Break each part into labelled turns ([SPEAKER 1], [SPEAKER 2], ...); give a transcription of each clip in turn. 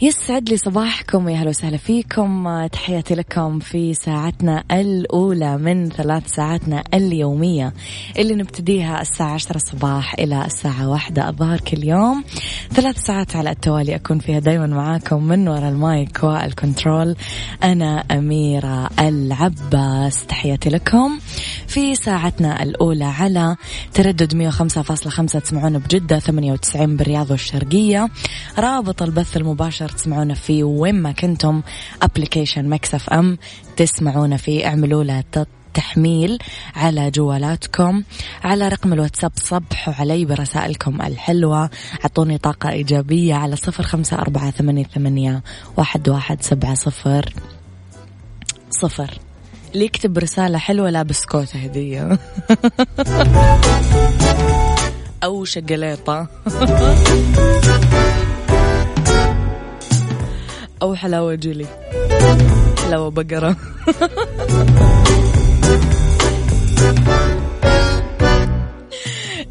[SPEAKER 1] يسعد لي صباحكم ويا هلا وسهلا فيكم. تحياتي لكم في ساعتنا الأولى من ثلاث ساعاتنا اليومية اللي نبتديها الساعة عشرة الصباح إلى الساعة واحدة الظهر كل يوم. ثلاث ساعات على التوالي أكون فيها دايما معاكم من وراء المايك والكنترول. أنا أميرة العباس. تحياتي لكم. في ساعتنا الأولى على تردد 105.5 تسمعون بجدة 98 بالرياض والشرقية. رابط البث المباشر تسمعونا فيه وين ما كنتم ابلكيشن مكسف ام تسمعونا فيه اعملوا له تحميل على جوالاتكم. على رقم الواتساب صبحوا علي برسائلكم الحلوة. أعطوني طاقة إيجابية على صفر خمسة أربعة ثمانية, ثمانية واحد, واحد سبعة صفر صفر. اللي يكتب رسالة حلوة لابس كوت هدية أو شقليطة أو حلاوة جيلي. حلاوة بقرة.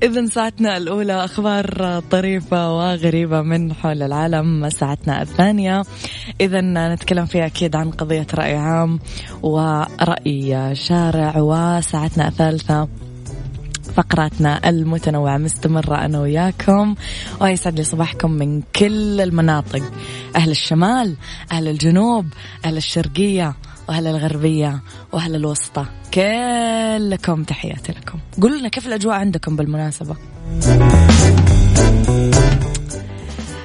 [SPEAKER 1] إذا ساعتنا الأولى أخبار طريفة وغريبة من حول العالم. ساعتنا الثانية. إذا نتكلم فيها أكيد عن قضية رأي عام ورأي شارع وساعتنا الثالثة فقراتنا المتنوعة. مستمرة أنا وياكم. ويسعد لي صباحكم من كل المناطق. أهل الشمال أهل الجنوب أهل الشرقية وأهل الغربية وأهل الوسطى. كلكم تحياتي لكم. قولوا لنا كيف الأجواء عندكم بالمناسبة.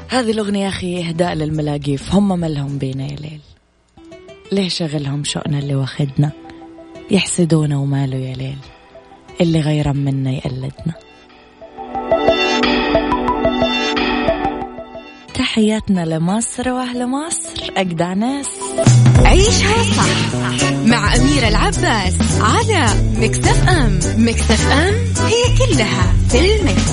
[SPEAKER 1] هذه الأغنية أخي إهداء للملاقيف. هم ملهم بينا يا ليل. ليه شغلهم شؤنا اللي واخدنا يحسدونا وماله يا ليل. اللي غيرا منا يقلدنا. تحياتنا لمصر وأهل مصر أجدع ناس.
[SPEAKER 2] عيشها صح مع أميرة العباس على مكتف أم مكتف أم هي كلها في المكس.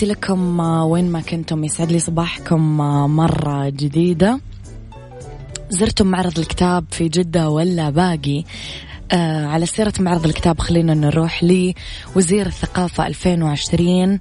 [SPEAKER 1] تحياتي لكم آه، وين ما كنتم يسعد لي صباحكم آه، مرة جديدة. زرتم معرض الكتاب في جدة ولا باقي؟ آه على سيرة معرض الكتاب خلينا نروح لوزير الثقافة 2020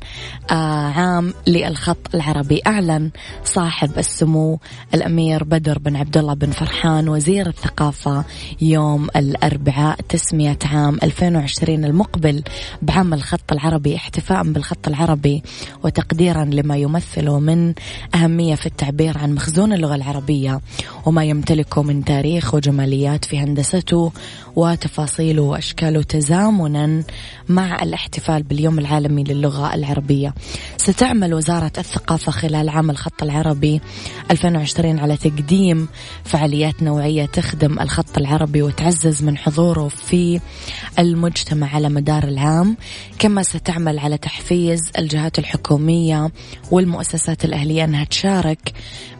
[SPEAKER 1] آه عام للخط العربي. أعلن صاحب السمو الأمير بدر بن عبد الله بن فرحان وزير الثقافة يوم الأربعاء تسمية عام 2020 المقبل بعام الخط العربي احتفاء بالخط العربي وتقديرا لما يمثله من أهمية في التعبير عن مخزون اللغة العربية وما يمتلكه من تاريخ وجماليات في هندسته وتفاصيله وأشكاله تزامنا مع الاحتفال باليوم العالمي للغة العربية. ستعمل وزارة الثقافة خلال عام الخط العربي 2020 على تقديم فعاليات نوعية تخدم الخط العربي وتعزز من حضوره في المجتمع على مدار العام. كما ستعمل على تحفيز الجهات الحكومية والمؤسسات الأهلية أنها تشارك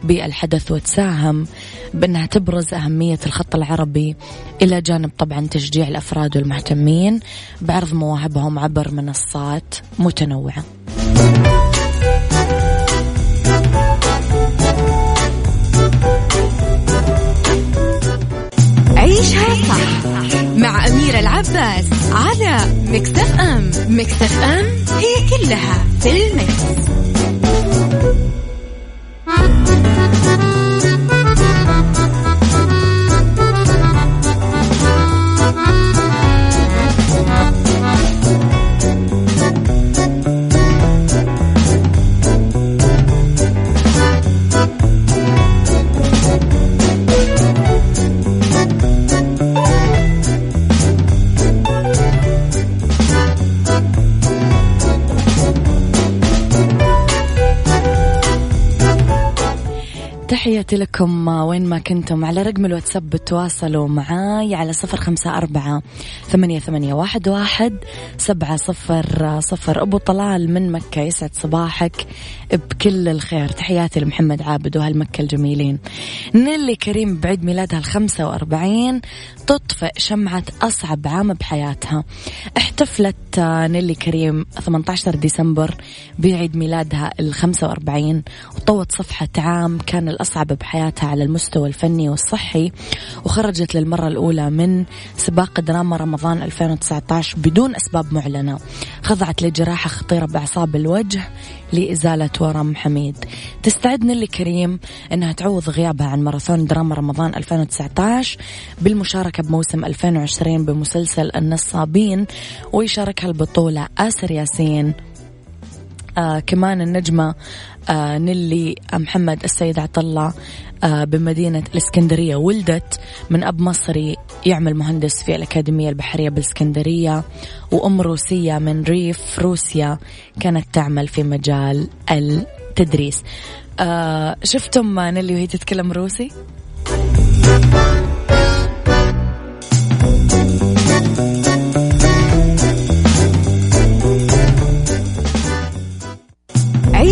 [SPEAKER 1] بالحدث وتساهم بأنها تبرز أهمية الخط العربي إلى جانب طبعا تشجيع الأفراد والمهتمين بعرض مواهبهم عبر منصات متنوعة
[SPEAKER 2] عيشها صح مع أميرة العباس على مكتف أم مكتف أم هي كلها في المكس.
[SPEAKER 1] تحياتي لكم وين ما كنتم. على رقم الواتساب بتواصلوا معاي على صفر خمسة أربعة ثمانية, ثمانية واحد, واحد سبعة صفر صفر. أبو طلال من مكة يسعد صباحك بكل الخير. تحياتي لمحمد عابد وهالمكة الجميلين. نيلي كريم بعيد ميلادها الخمسة وأربعين. تطفئ شمعة أصعب عام بحياتها. احتفلت نيلي كريم 18 ديسمبر بعيد ميلادها الخمسة وأربعين. وطوت صفحة عام كان الأصعب بحياتها على المستوى الفني والصحي وخرجت للمرة الأولى من سباق دراما رمضان 2019 بدون أسباب معلنة. خضعت لجراحة خطيرة بأعصاب الوجه لإزالة ورم حميد. تستعد نيلي كريم أنها تعوض غيابها عن ماراثون دراما رمضان 2019 بالمشاركة بموسم 2020 بمسلسل النصابين ويشاركها البطولة آسر ياسين. آه كمان النجمة نيلي محمد السيد عطلة آه بمدينة الإسكندرية ولدت من أب مصري يعمل مهندس في الأكاديمية البحرية بالإسكندرية وأم روسية من ريف روسيا كانت تعمل في مجال التدريس آه شفتم نيلي وهي تتكلم روسي؟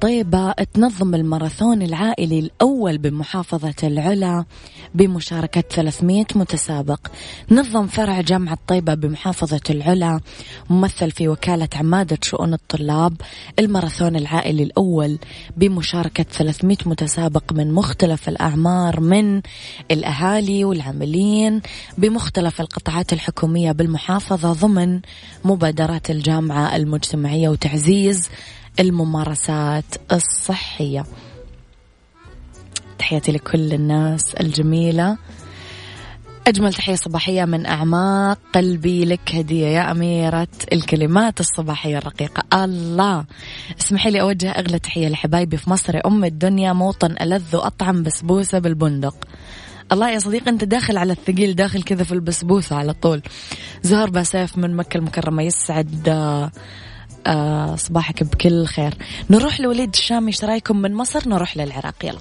[SPEAKER 1] طيبة تنظم الماراثون العائلي الأول بمحافظة العلا بمشاركة 300 متسابق. نظم فرع جامعة طيبة بمحافظة العلا ممثل في وكالة عمادة شؤون الطلاب. الماراثون العائلي الأول بمشاركة 300 متسابق من مختلف الأعمار من الأهالي والعاملين بمختلف القطاعات الحكومية بالمحافظة ضمن مبادرات الجامعة المجتمعية وتعزيز الممارسات الصحية. تحياتي لكل الناس الجميلة. أجمل تحية صباحية من أعماق قلبي لك هدية يا أميرة الكلمات الصباحية الرقيقة. الله. اسمحي لي أوجه أغلى تحية لحبايبي في مصر. أم الدنيا موطن ألذ وأطعم بسبوسة بالبندق. الله يا صديقي أنت داخل على الثقيل داخل كذا في البسبوسة على طول. زهر باسيف من مكة المكرمة يسعد صباحك بكل خير. نروح لوليد الشامي إيش رأيكم من مصر؟ نروح للعراق. يلا.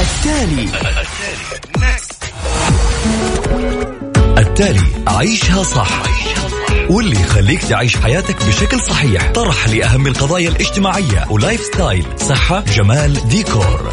[SPEAKER 3] التالي. التالي عيشها صح. واللي يخليك تعيش حياتك بشكل صحيح. طرح لأهم القضايا الاجتماعية. و lifestyle صحة جمال ديكور.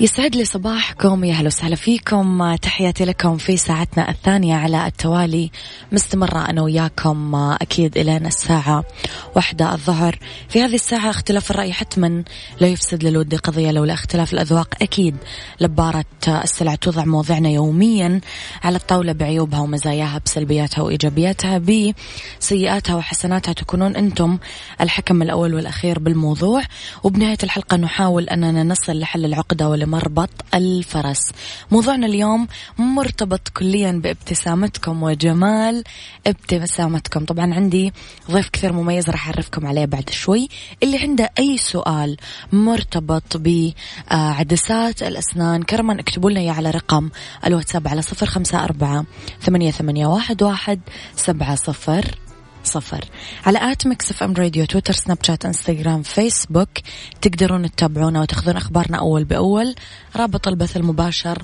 [SPEAKER 1] يسعد لي صباحكم يا هلا وسهلا فيكم. تحياتي لكم في ساعتنا الثانية على التوالي. مستمرة أنا وياكم أكيد إلى الساعة واحدة الظهر. في هذه الساعة اختلاف الرأي حتما لا يفسد للود قضية لولا اختلاف الأذواق أكيد لبارة السلع توضع مواضعنا يوميا على الطاولة بعيوبها ومزاياها بسلبياتها وإيجابياتها بسيئاتها وحسناتها. تكونون أنتم الحكم الأول والأخير بالموضوع. وبنهاية الحلقة نحاول أننا نصل لحل العقدة ولمربط الفرس. موضوعنا اليوم مرتبط كليا بابتسامتكم وجمال ابتسامتكم. طبعا عندي ضيف كثير مميز راح أعرفكم عليه بعد شوي اللي عنده أي سؤال مرتبط بعدسات الأسنان كرما اكتبوا لنا على رقم الواتساب على صفر خمسة أربعة ثمانية, ثمانية واحد, واحد سبعة صفر. صفر. على at ميكس إف إم راديو تويتر سناب شات إنستغرام فيسبوك تقدرون تتابعونا وتاخذون أخبارنا أول بأول. رابط البث المباشر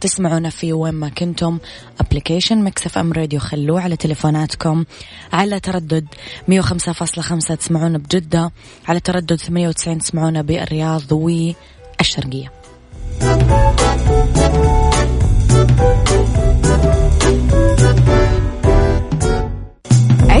[SPEAKER 1] تسمعونا فيه وين ما كنتم. application إف إم راديو خلوه على تليفوناتكم. على تردد 105.5 تسمعونا بجدة. على تردد 98 تسمعونا بالرياض والشرقية.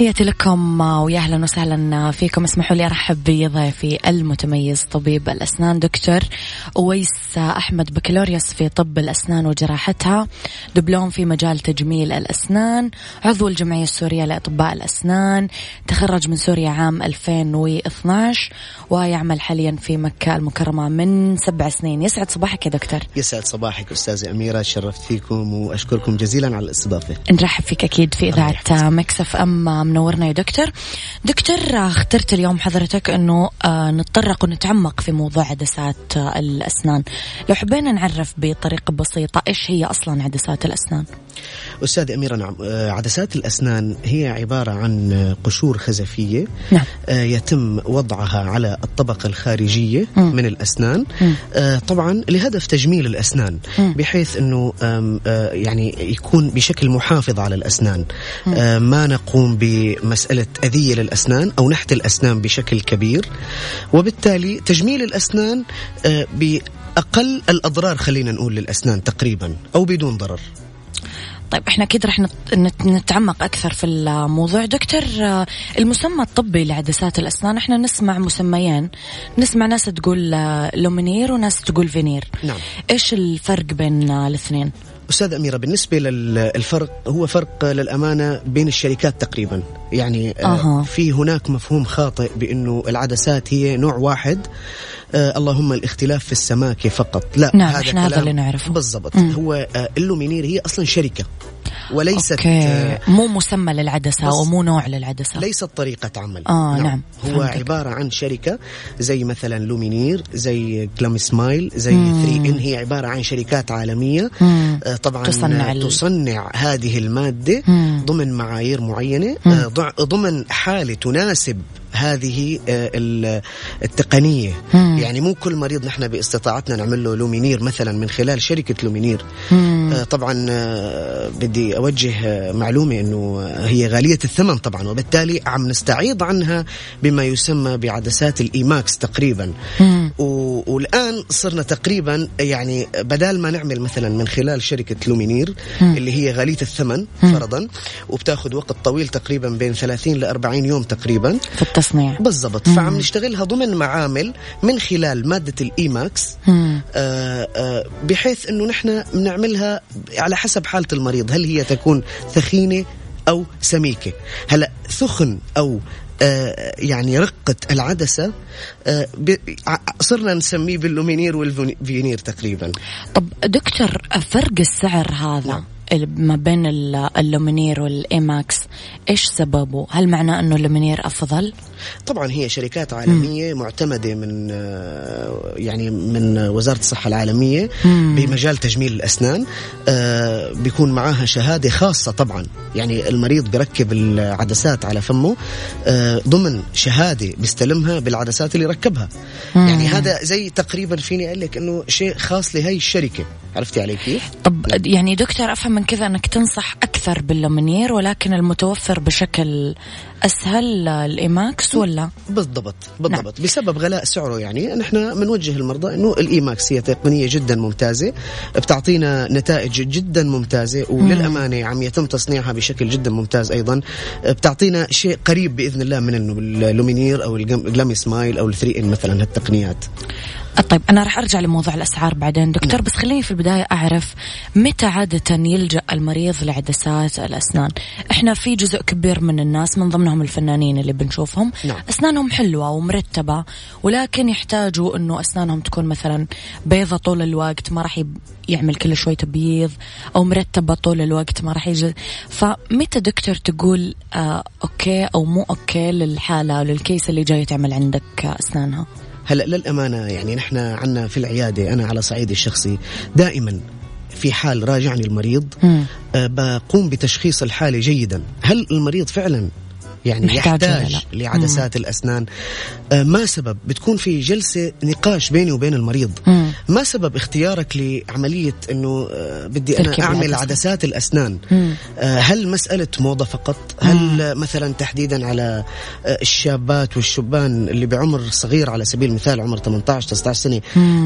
[SPEAKER 1] تحياتي لكم ويا أهلا وسهلا فيكم. اسمحوا لي أرحب بضيفي المتميز طبيب الأسنان دكتور أويس أحمد بكالوريوس في طب الأسنان وجراحتها دبلوم في مجال تجميل الأسنان عضو الجمعية السورية لأطباء الأسنان تخرج من سوريا عام 2012 ويعمل حاليا في مكة المكرمة من سبع سنين. يسعد صباحك يا دكتور.
[SPEAKER 4] يسعد صباحك أستاذة أميرة شرفت فيكم وأشكركم جزيلا على الاستضافة.
[SPEAKER 1] نرحب فيك أكيد في إذاعة مكسف أم منورنا يا دكتور دكتور اخترت اليوم حضرتك إنه آه، نتطرق ونتعمق في موضوع عدسات آه، الأسنان لو حبينا نعرف بطريقة بسيطة إيش هي أصلا عدسات الأسنان
[SPEAKER 4] أستاذ أميرة نعم آه، عدسات الأسنان هي عبارة عن قشور خزفية
[SPEAKER 1] نعم.
[SPEAKER 4] يتم وضعها على الطبقة الخارجية
[SPEAKER 1] م.
[SPEAKER 4] من الأسنان
[SPEAKER 1] م.
[SPEAKER 4] طبعا لهدف تجميل الأسنان
[SPEAKER 1] م.
[SPEAKER 4] بحيث أنه يعني يكون بشكل محافظ على الأسنان ما نقوم بمسألة أذية للأسنان أو نحت الأسنان بشكل كبير وبالتالي تجميل الأسنان بأقل الأضرار خلينا نقول للأسنان تقريبا أو بدون ضرر.
[SPEAKER 1] طيب إحنا أكيد رح نت- نت- نتعمق أكثر في الموضوع. دكتور آه، المسمى الطبي لعدسات الأسنان إحنا نسمع مسميين نسمع ناس تقول آه، لومينير وناس تقول فينير.
[SPEAKER 4] نعم.
[SPEAKER 1] إيش الفرق بين آه، الاثنين؟
[SPEAKER 4] أستاذ أميرة بالنسبة للفرق هو فرق للأمانة بين الشركات تقريبا يعني
[SPEAKER 1] أها.
[SPEAKER 4] في هناك مفهوم خاطئ بأنه العدسات هي نوع واحد آه اللهم الاختلاف في السماكة فقط لا
[SPEAKER 1] نعم، هذا
[SPEAKER 4] كلام-
[SPEAKER 1] اللي نعرفه.
[SPEAKER 4] بالضبط
[SPEAKER 1] مم.
[SPEAKER 4] هو آه اللومينير هي أصلا شركة وليست
[SPEAKER 1] okay
[SPEAKER 4] آه
[SPEAKER 1] مو مسمى للعدسة
[SPEAKER 4] بس-
[SPEAKER 1] أو مو نوع للعدسة
[SPEAKER 4] ليست طريقة عمل
[SPEAKER 1] آه، نعم.
[SPEAKER 4] هو
[SPEAKER 1] فهمتك.
[SPEAKER 4] عبارة عن شركة زي مثلا لومينير زي كلام سمايل زي 3 إن هي عبارة عن شركات عالمية
[SPEAKER 1] مم.
[SPEAKER 4] آه، طبعا
[SPEAKER 1] تصنع ال-
[SPEAKER 4] تصنع هذه المادة
[SPEAKER 1] مم.
[SPEAKER 4] ضمن معايير معينة آه، ضع- ضمن حالة تناسب هذه آه، ال- التقنية
[SPEAKER 1] مم.
[SPEAKER 4] يعني مو كل مريض نحن باستطاعتنا نعمل له لومينير مثلا من خلال شركة لومينير
[SPEAKER 1] مم.
[SPEAKER 4] آه، طبعا آه، بدي أوجه معلومة أنه آه، هي غالية الثمن طبعا وبالتالي عم نستعيض عنها بما يسمى بعدسات الإيماكس تقريبا
[SPEAKER 1] مم.
[SPEAKER 4] و- والآن صرنا تقريبا يعني بدال ما نعمل مثلا من خلال شركة لومينير اللي هي غالية الثمن فرضا وبتاخذ وقت طويل تقريبا بين 30 ل 40 يوم تقريبا.
[SPEAKER 1] في التصنيع.
[SPEAKER 4] بالضبط. فعم نشتغلها ضمن معامل من خلال مادة الإيماكس
[SPEAKER 1] مم.
[SPEAKER 4] آه، آه، بحيث إنه نحن بنعملها على حسب حالة المريض هل هي تكون ثخينة أو سميكة. هلا ثخن أو يعني رقة العدسة آه، صرنا نسميه باللومينير والفينير تقريبا
[SPEAKER 1] طب دكتور فرق السعر هذا
[SPEAKER 4] نعم.
[SPEAKER 1] ما بين ال- ال Lumineer وال Emax إيش سببه؟ هل معناه إنه ال Lumineer أفضل؟
[SPEAKER 4] طبعا هي شركات عالمية معتمدة من آه، يعني من وزارة الصحة العالمية بمجال تجميل الأسنان. آه، بيكون معاها شهادة خاصة طبعا. يعني المريض بيركب العدسات على فمه آه، ضمن شهادة بيستلمها بالعدسات اللي ركبها. يعني هذا زي تقريبا فيني أقول لك أنه شيء خاص لهي الشركة. عرفتي علي كيف؟
[SPEAKER 1] طب يعني دكتور أفهم من كذا إنك تنصح أكثر بال Lumineer ولكن المتوفر بشكل أسهل ال Emax ولا؟
[SPEAKER 4] بالضبط بالضبط نعم. بسبب غلاء سعره يعني نحن بنوجه المرضى إنه ال Emax هي تقنية جدا ممتازة بتعطينا نتائج جدا ممتازة وللأمانة عم يتم تصنيعها بشكل جدا ممتاز أيضا بتعطينا شيء قريب بإذن الله من إنه ال Lumineer أو ال Glamsmile أو ال 3in مثلا هالتقنيات
[SPEAKER 1] طيب أنا راح أرجع لموضوع الأسعار بعدين. دكتور بس خليني في البداية أعرف متى عادة يلجأ المريض لعدسات الأسنان؟ إحنا في جزء كبير من الناس من ضمنهم الفنانين اللي بنشوفهم.
[SPEAKER 4] نعم.
[SPEAKER 1] أسنانهم حلوة ومرتبة ولكن يحتاجوا أنه أسنانهم تكون مثلا بيضة طول الوقت ما راح يعمل كل شوي تبييض أو مرتبة طول الوقت ما راح يجي. فمتى دكتور تقول آه okay أو مو okay للحالة لل case اللي جاي تعمل عندك أسنانها؟
[SPEAKER 4] هلا للأمانة يعني نحن عنا في العيادة أنا على صعيدي الشخصي دائما في حال راجعني المريض
[SPEAKER 1] مم.
[SPEAKER 4] آه، بقوم بتشخيص الحالة جيدا هل المريض فعلا يعني يحتاج؟ لعدسات الأسنان. آه، ما سبب؟ بتكون في جلسة نقاش بيني وبين المريض.
[SPEAKER 1] مم.
[SPEAKER 4] ما سبب اختيارك لعملية إنه آه، بدي أعمل
[SPEAKER 1] العدسة.
[SPEAKER 4] عدسات الأسنان؟
[SPEAKER 1] مم.
[SPEAKER 4] آه، هل مسألة موضة فقط؟ هل آه، مثلا تحديدا على الشابات والشبان اللي بعمر صغير على سبيل المثال عمر 18 19 سنة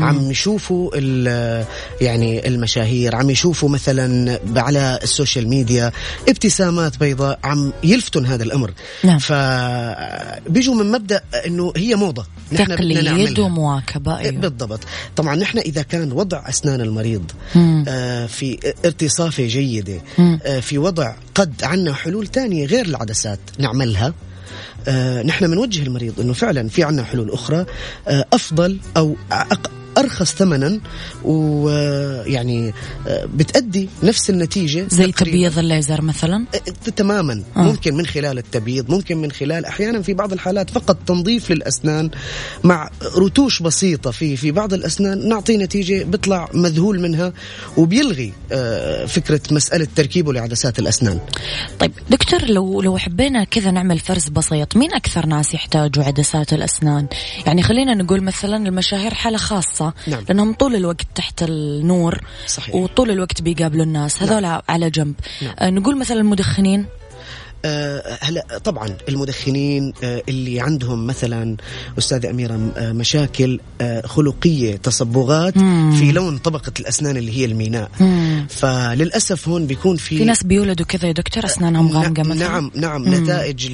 [SPEAKER 4] عم يشوفوا ال- يعني المشاهير عم يشوفوا مثلا على السوشيال ميديا ابتسامات بيضاء عم يلفتن هذا الأمر.
[SPEAKER 1] نعم.
[SPEAKER 4] فبيجوا من مبدأ إنه هي موضة نحن
[SPEAKER 1] تقليد. ومواكبة
[SPEAKER 4] إيه
[SPEAKER 1] أيوه.
[SPEAKER 4] بالضبط طبعا نحن إذا كان وضع أسنان المريض
[SPEAKER 1] مم.
[SPEAKER 4] آه في ارتصافه جيدة
[SPEAKER 1] مم.
[SPEAKER 4] آه في وضع قد عنا حلول تانية غير العدسات نعملها آه نحن بنوجه المريض إنه فعلا في عنا حلول أخرى آه أفضل أو أق- أرخص ثمنا ويعني بتأدي نفس النتيجة
[SPEAKER 1] زي. تبييض الليزر مثلا
[SPEAKER 4] آه، تماما
[SPEAKER 1] آه.
[SPEAKER 4] آه. ممكن من خلال التبييض ممكن من خلال أحيانا في بعض الحالات فقط تنظيف للأسنان مع رتوش بسيطة في في بعض الأسنان نعطي نتيجة بيطلع مذهول منها وبيلغي آه، فكرة مسألة تركيبه لعدسات الأسنان
[SPEAKER 1] طيب دكتور لو لو حبينا كذا نعمل فرز بسيط مين أكثر ناس يحتاجوا عدسات الأسنان يعني خلينا نقول مثلا المشاهير حالة خاصة
[SPEAKER 4] نعم.
[SPEAKER 1] لأنهم طول الوقت تحت النور
[SPEAKER 4] صحيح.
[SPEAKER 1] وطول الوقت بيقابلوا الناس هذول على جنب
[SPEAKER 4] نعم.
[SPEAKER 1] آه نقول مثلا المدخنين
[SPEAKER 4] هلا طبعا المدخنين آه، اللي عندهم مثلا أستاذة أميرة آه، مشاكل آه، خلقية تصبغات في لون طبقة الأسنان اللي هي الميناء. فللأسف هون بيكون في
[SPEAKER 1] في ناس بيولدوا كذا يا دكتور أسنانهم
[SPEAKER 4] غامقة
[SPEAKER 1] مثلا.
[SPEAKER 4] نعم نعم نتائج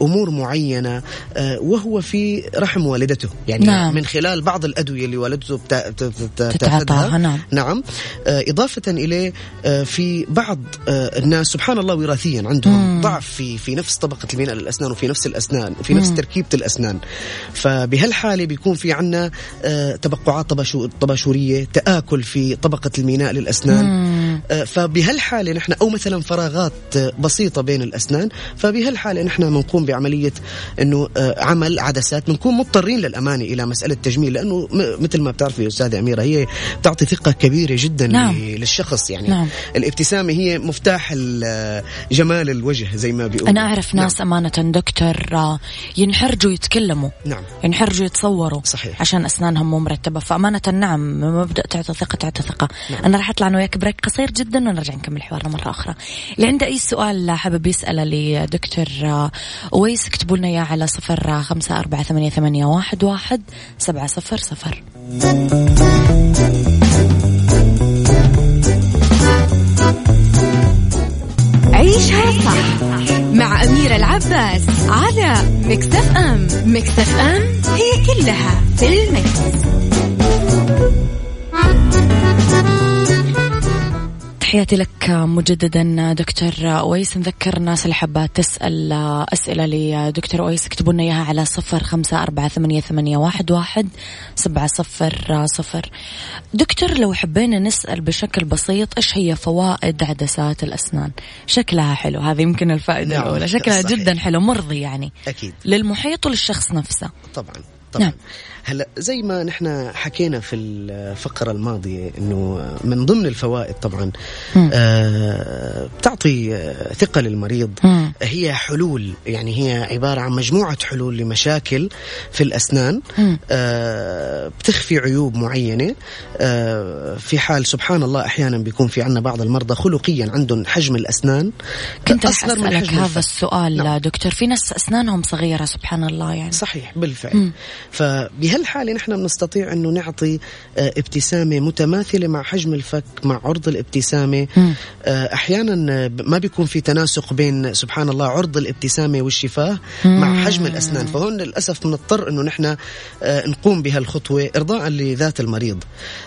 [SPEAKER 4] لأمور معينة آه، وهو في رحم والدته. يعني
[SPEAKER 1] نعم.
[SPEAKER 4] من خلال بعض الأدوية اللي والدته
[SPEAKER 1] تتعاطاها، نعم.
[SPEAKER 4] نعم. آه، إضافة إليه آه، في بعض آه، الناس سبحان الله وراثيا عندهم ضعف في في نفس طبقة الميناء للأسنان وفي نفس الأسنان وفي نفس تركيبة الأسنان. فبهالحالة بيكون في عندنا تبقعات طباشو- طباشورية تآكل في طبقة الميناء للأسنان. آه، فبهالحالة نحن أو مثلا فراغات آه، بسيطة بين الأسنان فبهالحالة نحن بنقوم بعملية إنه آه، عمل عدسات بنكون مضطرين للأمانة إلى مسألة تجميل لأنه مثل ما بتعرفي أستاذة أميرة هي بتعطي ثقة كبيرة جدا
[SPEAKER 1] نعم.
[SPEAKER 4] للشخص يعني.
[SPEAKER 1] نعم.
[SPEAKER 4] الابتسامة هي مفتاح ال- جمال الوجه زي ما بيقولوا.
[SPEAKER 1] أنا أعرف ناس أمانة دكتور آه، ينحرجوا يتكلموا.
[SPEAKER 4] نعم.
[SPEAKER 1] ينحرجوا يتصوروا.
[SPEAKER 4] صحيح.
[SPEAKER 1] عشان أسنانهم مو مرتبة. فأمانة نعم مبدأ تعطي ثقة تعطي ثقة.
[SPEAKER 4] نعم.
[SPEAKER 1] أنا راح أطلع أنا وياك بريك قصير. جدا ونرجع نكمل حوارنا مرة أخرى. اللي عنده أي سؤال حابب يسأله لدكتور آه، اويس اكتبوا لنا إياه على صفر آه، خمسة أربعة ثمانية, ثمانية واحد, واحد سبعة صفر صفر.
[SPEAKER 2] عيشها صح مع أميرة العباس على مكتف أم. مكتف أم هي كلها في المكس.
[SPEAKER 1] تحياتي لك مجددا دكتور أويس. نذكر الناس اللي حابة تسأل أسئلة لدكتور أويس اكتبوا لنا إياها على صفر خمسة أربعة ثمانية, ثمانية واحد, واحد سبعة صفر صفر. دكتور لو حبينا نسأل بشكل بسيط إيش هي فوائد عدسات الأسنان؟ شكلها حلو هذه يمكن الفائدة
[SPEAKER 4] نعم،
[SPEAKER 1] الأولى. شكلها
[SPEAKER 4] صحيح.
[SPEAKER 1] جدا حلو مرضي يعني.
[SPEAKER 4] أكيد.
[SPEAKER 1] للمحيط وللشخص نفسه.
[SPEAKER 4] طبعا طبعا.
[SPEAKER 1] نعم.
[SPEAKER 4] هلا زي ما نحن حكينا في الفقرة الماضية إنه من ضمن الفوائد طبعا آه بتعطي آه ثقة للمريض
[SPEAKER 1] مم.
[SPEAKER 4] هي حلول يعني هي عبارة عن مجموعة حلول لمشاكل في الأسنان
[SPEAKER 1] مم.
[SPEAKER 4] آه بتخفي عيوب معينة آه في حال سبحان الله أحيانا بيكون في عندنا بعض المرضى خلقيا عندهم حجم الأسنان
[SPEAKER 1] كنت رح
[SPEAKER 4] أصغر من حجم
[SPEAKER 1] هذا. السؤال
[SPEAKER 4] نعم.
[SPEAKER 1] دكتور في ناس أسنانهم صغيرة سبحان الله يعني
[SPEAKER 4] صحيح بالفعل فبهالحالة نحن بنستطيع أنه نعطي آه، ابتسامة متماثلة مع حجم الفك مع عرض الابتسامة.
[SPEAKER 1] مم.
[SPEAKER 4] آه، أحيانا آه، ما بيكون في تناسق بين سبحان الله عرض الابتسامة والشفاه مع حجم الأسنان. فهون للأسف بنضطر أنه نحن نقوم بهالخطوة إرضاء لذات المريض.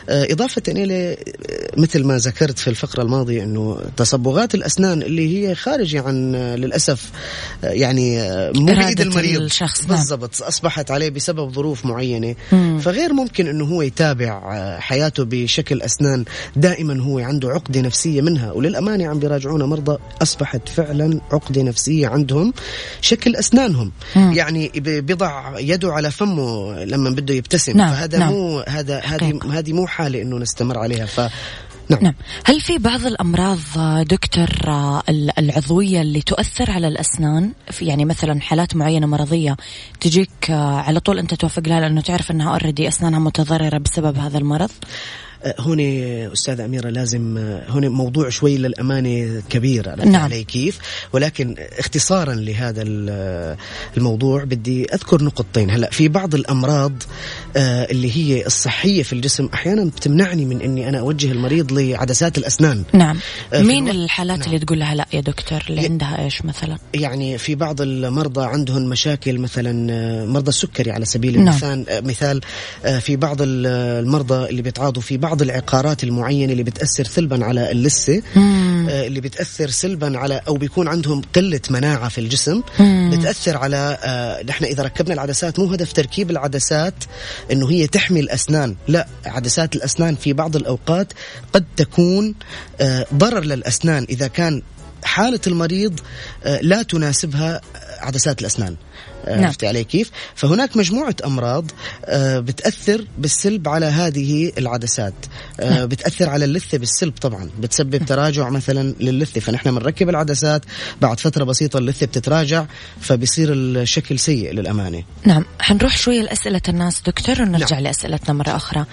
[SPEAKER 4] إضافة إلى مثل ما ذكرت في الفقرة الماضية أنه تصبغات الأسنان اللي هي خارجة عن للأسف يعني مو بإيد المريض.
[SPEAKER 1] الشخص، نعم.
[SPEAKER 4] بالضبط. أصبحت عليه بسبب ظروف معينة
[SPEAKER 1] مم.
[SPEAKER 4] فغير ممكن إنه هو يتابع آه، حياته بشكل أسنان دائما هو عنده عقدة نفسية منها وللأمانة عم بيراجعونا مرضى أصبحت فعلا عقدة نفسية عندهم شكل أسنانهم
[SPEAKER 1] مم.
[SPEAKER 4] يعني بيضع يده على فمه لما بده يبتسم
[SPEAKER 1] نعم،
[SPEAKER 4] فهذا
[SPEAKER 1] نعم.
[SPEAKER 4] مو هذا هذه. هذه مو حالة إنه نستمر عليها ف نعم.
[SPEAKER 1] نعم. هل في بعض الأمراض دكتور ال- العضوية اللي تؤثر على الأسنان؟ في يعني مثلا حالات معينة مرضية تجيك آه، على طول أنت توافق لها لأنه تعرف أنها اوريدي أسنانها متضررة بسبب هذا المرض؟
[SPEAKER 4] آه، هون أستاذة أميرة لازم آه، هون موضوع شوي للأمانة كبير
[SPEAKER 1] نعم.
[SPEAKER 4] علي كيف ولكن اختصارا لهذا آه، الموضوع بدي أذكر نقطتين هلأ في بعض الأمراض آه، اللي هي الصحية في الجسم أحيانا بتمنعني من إني أنا أوجه المريض لعدسات الأسنان
[SPEAKER 1] نعم مين الحالات
[SPEAKER 4] نعم.
[SPEAKER 1] اللي تقول لها لا يا دكتور اللي
[SPEAKER 4] ي-
[SPEAKER 1] عندها إيش مثلا
[SPEAKER 4] يعني في بعض المرضى عندهم مشاكل مثلا مرضى السكري على سبيل
[SPEAKER 1] نعم.
[SPEAKER 4] المثال مثال في بعض ال- المرضى اللي بيتعاضوا في بعض العقارات المعينة اللي بتأثر سلبا على
[SPEAKER 1] اللثة.
[SPEAKER 4] آه، اللي بتأثر سلبا على أو بيكون عندهم قلة مناعة في الجسم
[SPEAKER 1] مم.
[SPEAKER 4] بتأثر على آه، نحن إذا ركبنا العدسات مو هدف تركيب العدسات إنه هي تحمي الأسنان لا عدسات الأسنان في بعض الأوقات قد تكون آه، ضرر للأسنان إذا كان حالة المريض لا تناسبها عدسات الأسنان. آه، عرفتي علي كيف؟ فهناك مجموعة أمراض آه، بتأثر بالسلب على هذه العدسات. آه، بتأثر على اللثة بالسلب طبعا. بتسبب تراجع مثلا للثة فنحن بنركب العدسات بعد فترة بسيطة اللثة بتتراجع فبصير الشكل سيء للأمانة.
[SPEAKER 1] نعم. حنروح شوية لأسئلة الناس. دكتور ونرجع
[SPEAKER 4] نعم.
[SPEAKER 1] لأسئلتنا مرة أخرى.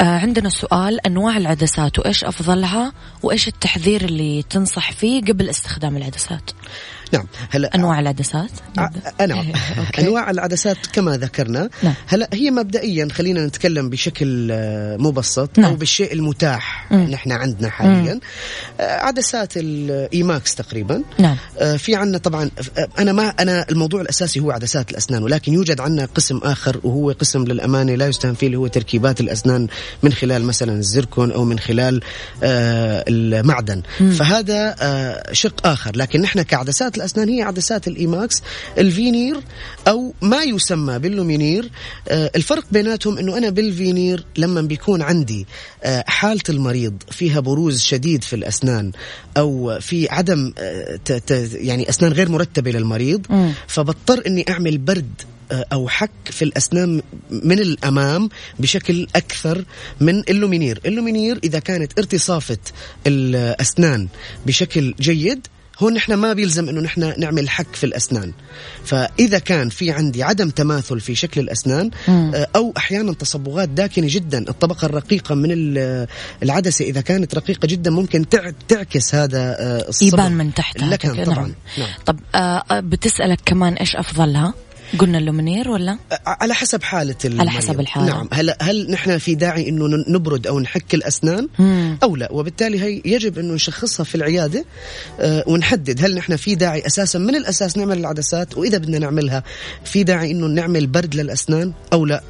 [SPEAKER 1] آه عندنا سؤال أنواع العدسات وإيش أفضلها وإيش التحذير اللي تنصح فيه قبل استخدام العدسات؟
[SPEAKER 4] نعم. هلا
[SPEAKER 1] أنواع العدسات؟
[SPEAKER 4] ع- نعم.
[SPEAKER 1] أوكي.
[SPEAKER 4] أنواع العدسات كما ذكرنا.
[SPEAKER 1] نعم.
[SPEAKER 4] هلا هي مبدئيا خلينا نتكلم بشكل آه، مبسط
[SPEAKER 1] نعم.
[SPEAKER 4] أو بالشيء المتاح. نحن عندنا حاليا. آه، عدسات ال Emax تقريبا.
[SPEAKER 1] نعم.
[SPEAKER 4] آه، في عندنا طبعا آه، أنا ما أنا الموضوع الأساسي هو عدسات الأسنان ولكن يوجد عندنا قسم آخر وهو قسم للأمانة لا يستهان فيه اللي هو تركيبات الأسنان من خلال مثلا الزركون أو من خلال آه، المعدن. فهذا آه، شق آخر لكن نحن كعدسات الأسنان هي عدسات ال Emax ال veneer أو ما يسمى بال Lumineer آه، الفرق بيناتهم إنه أنا بالفينير لما بيكون عندي آه، حالة المريض فيها بروز شديد في الأسنان أو في عدم آه، يعني أسنان غير مرتبة للمريض. فبضطر إني أعمل برد أو حك في الأسنان من الأمام بشكل أكثر من ال Lumineer، ال Lumineer إذا كانت ارتصافة الأسنان بشكل جيد هون نحن ما بيلزم إنه نحن نعمل حك في الأسنان فإذا كان في عندي عدم تماثل في شكل الأسنان
[SPEAKER 1] مم.
[SPEAKER 4] آه، أو أحيانا تصبغات داكنة جدا الطبقة الرقيقة من ال- العدسة إذا كانت رقيقة جدا ممكن تع- تعكس هذا آه، الصبغ
[SPEAKER 1] يبان من تحت هذا.
[SPEAKER 4] طبعا
[SPEAKER 1] نعم.
[SPEAKER 4] نعم.
[SPEAKER 1] طب آه آه، بتسألك كمان إيش أفضلها قلنا اللومينير ولا؟
[SPEAKER 4] على حسب حالة المريض
[SPEAKER 1] حسب الحالة.
[SPEAKER 4] نعم. هل هل نحن في داعي إنه نبرد أو نحك الأسنان؟
[SPEAKER 1] مم.
[SPEAKER 4] أو لا. وبالتالي هي يجب إنه نشخصها في العيادة آه ونحدد هل نحن في داعي أساسا من الأساس نعمل العدسات وإذا بدنا نعملها في داعي إنه نعمل برد للأسنان أو لا؟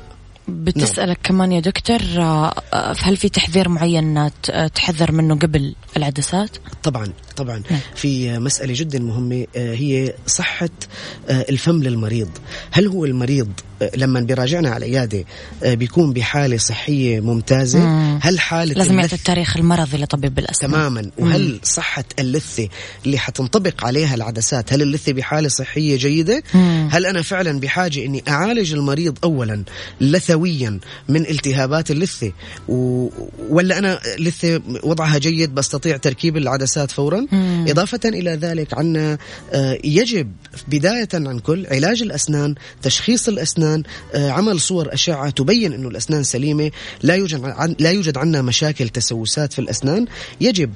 [SPEAKER 1] بتسألك كمان يا دكتور آه، آه، هل في تحذير معين آه، تحذر منه قبل العدسات؟
[SPEAKER 4] طبعا. طبعا
[SPEAKER 1] نعم.
[SPEAKER 4] في مسألة جدا مهمة آه، هي صحة آه، الفم للمريض. هل هو المريض آه، لما بيراجعنا على العيادة آه، بيكون بحالة صحية ممتازة؟
[SPEAKER 1] مم.
[SPEAKER 4] هل حالة
[SPEAKER 1] لازم يعطي التاريخ المرضي لطبيب الأسنان.
[SPEAKER 4] تماما. وهل صحة اللثة اللي حتنطبق عليها العدسات هل اللثة بحالة صحية جيدة؟
[SPEAKER 1] مم.
[SPEAKER 4] هل أنا فعلا بحاجة أني أعالج المريض أولا لثويا من التهابات اللثة؟ و... ولا أنا لثة وضعها جيد بستطيع تركيب العدسات فورا؟
[SPEAKER 1] مم.
[SPEAKER 4] إضافة إلى ذلك عنا آه، يجب بداية عن كل علاج الأسنان تشخيص الأسنان آه، عمل صور أشعة تبين أنه الأسنان سليمة لا يوجد لا يوجد عنا مشاكل تسوسات في الأسنان يجب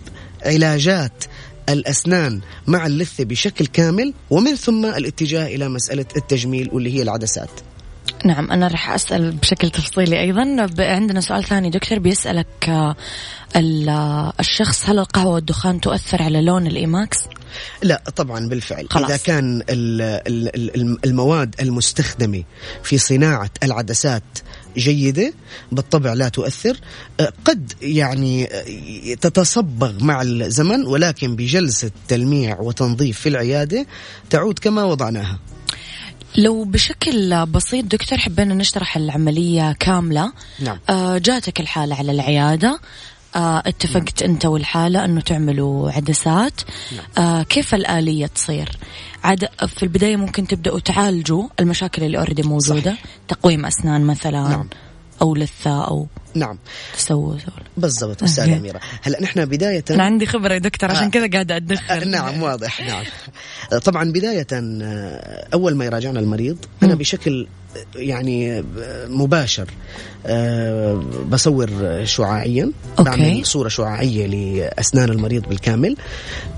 [SPEAKER 4] علاجات الأسنان مع اللثة بشكل كامل ومن ثم الاتجاه إلى مسألة التجميل واللي هي العدسات
[SPEAKER 1] نعم أنا راح أسأل بشكل تفصيلي أيضا عندنا سؤال ثاني دكتور بيسألك آه، آه، الشخص هل القهوة والدخان تؤثر على لون الإيماكس؟
[SPEAKER 4] لا طبعا بالفعل
[SPEAKER 1] خلاص.
[SPEAKER 4] إذا كان ال- ال- ال- المواد المستخدمة في صناعة العدسات جيدة بالطبع لا تؤثر أه، قد يعني تتصبغ مع الزمن ولكن بجلسة تلميع وتنظيف في العيادة تعود كما وضعناها
[SPEAKER 1] لو بشكل بسيط دكتور حبينا نشرح العملية كاملة.
[SPEAKER 4] نعم.
[SPEAKER 1] آه جاتك الحالة على العيادة. آه اتفقت أنت والحالة أنه تعملوا عدسات. آه كيف الآلية تصير؟ عاد في البداية ممكن تبدأوا تعالجوا المشاكل اللي already موجودة.
[SPEAKER 4] صحيح.
[SPEAKER 1] تقويم أسنان مثلا
[SPEAKER 4] نعم.
[SPEAKER 1] أو لثة أو
[SPEAKER 4] نعم
[SPEAKER 1] تسوس
[SPEAKER 4] بالضبط
[SPEAKER 1] okay.
[SPEAKER 4] أميرة هلا نحن بداية
[SPEAKER 1] أنا عندي خبرة يا دكتور عشان
[SPEAKER 4] آه.
[SPEAKER 1] كذا قاعدة
[SPEAKER 4] آه،
[SPEAKER 1] أتدخل
[SPEAKER 4] نعم واضح نعم آه، طبعا بداية آه، أول ما يراجعنا المريض أنا
[SPEAKER 1] مم.
[SPEAKER 4] بشكل آه، يعني آه، مباشر آه، بصور شعاعيا
[SPEAKER 1] أوكي.
[SPEAKER 4] بعمل صورة شعاعية لأسنان المريض بالكامل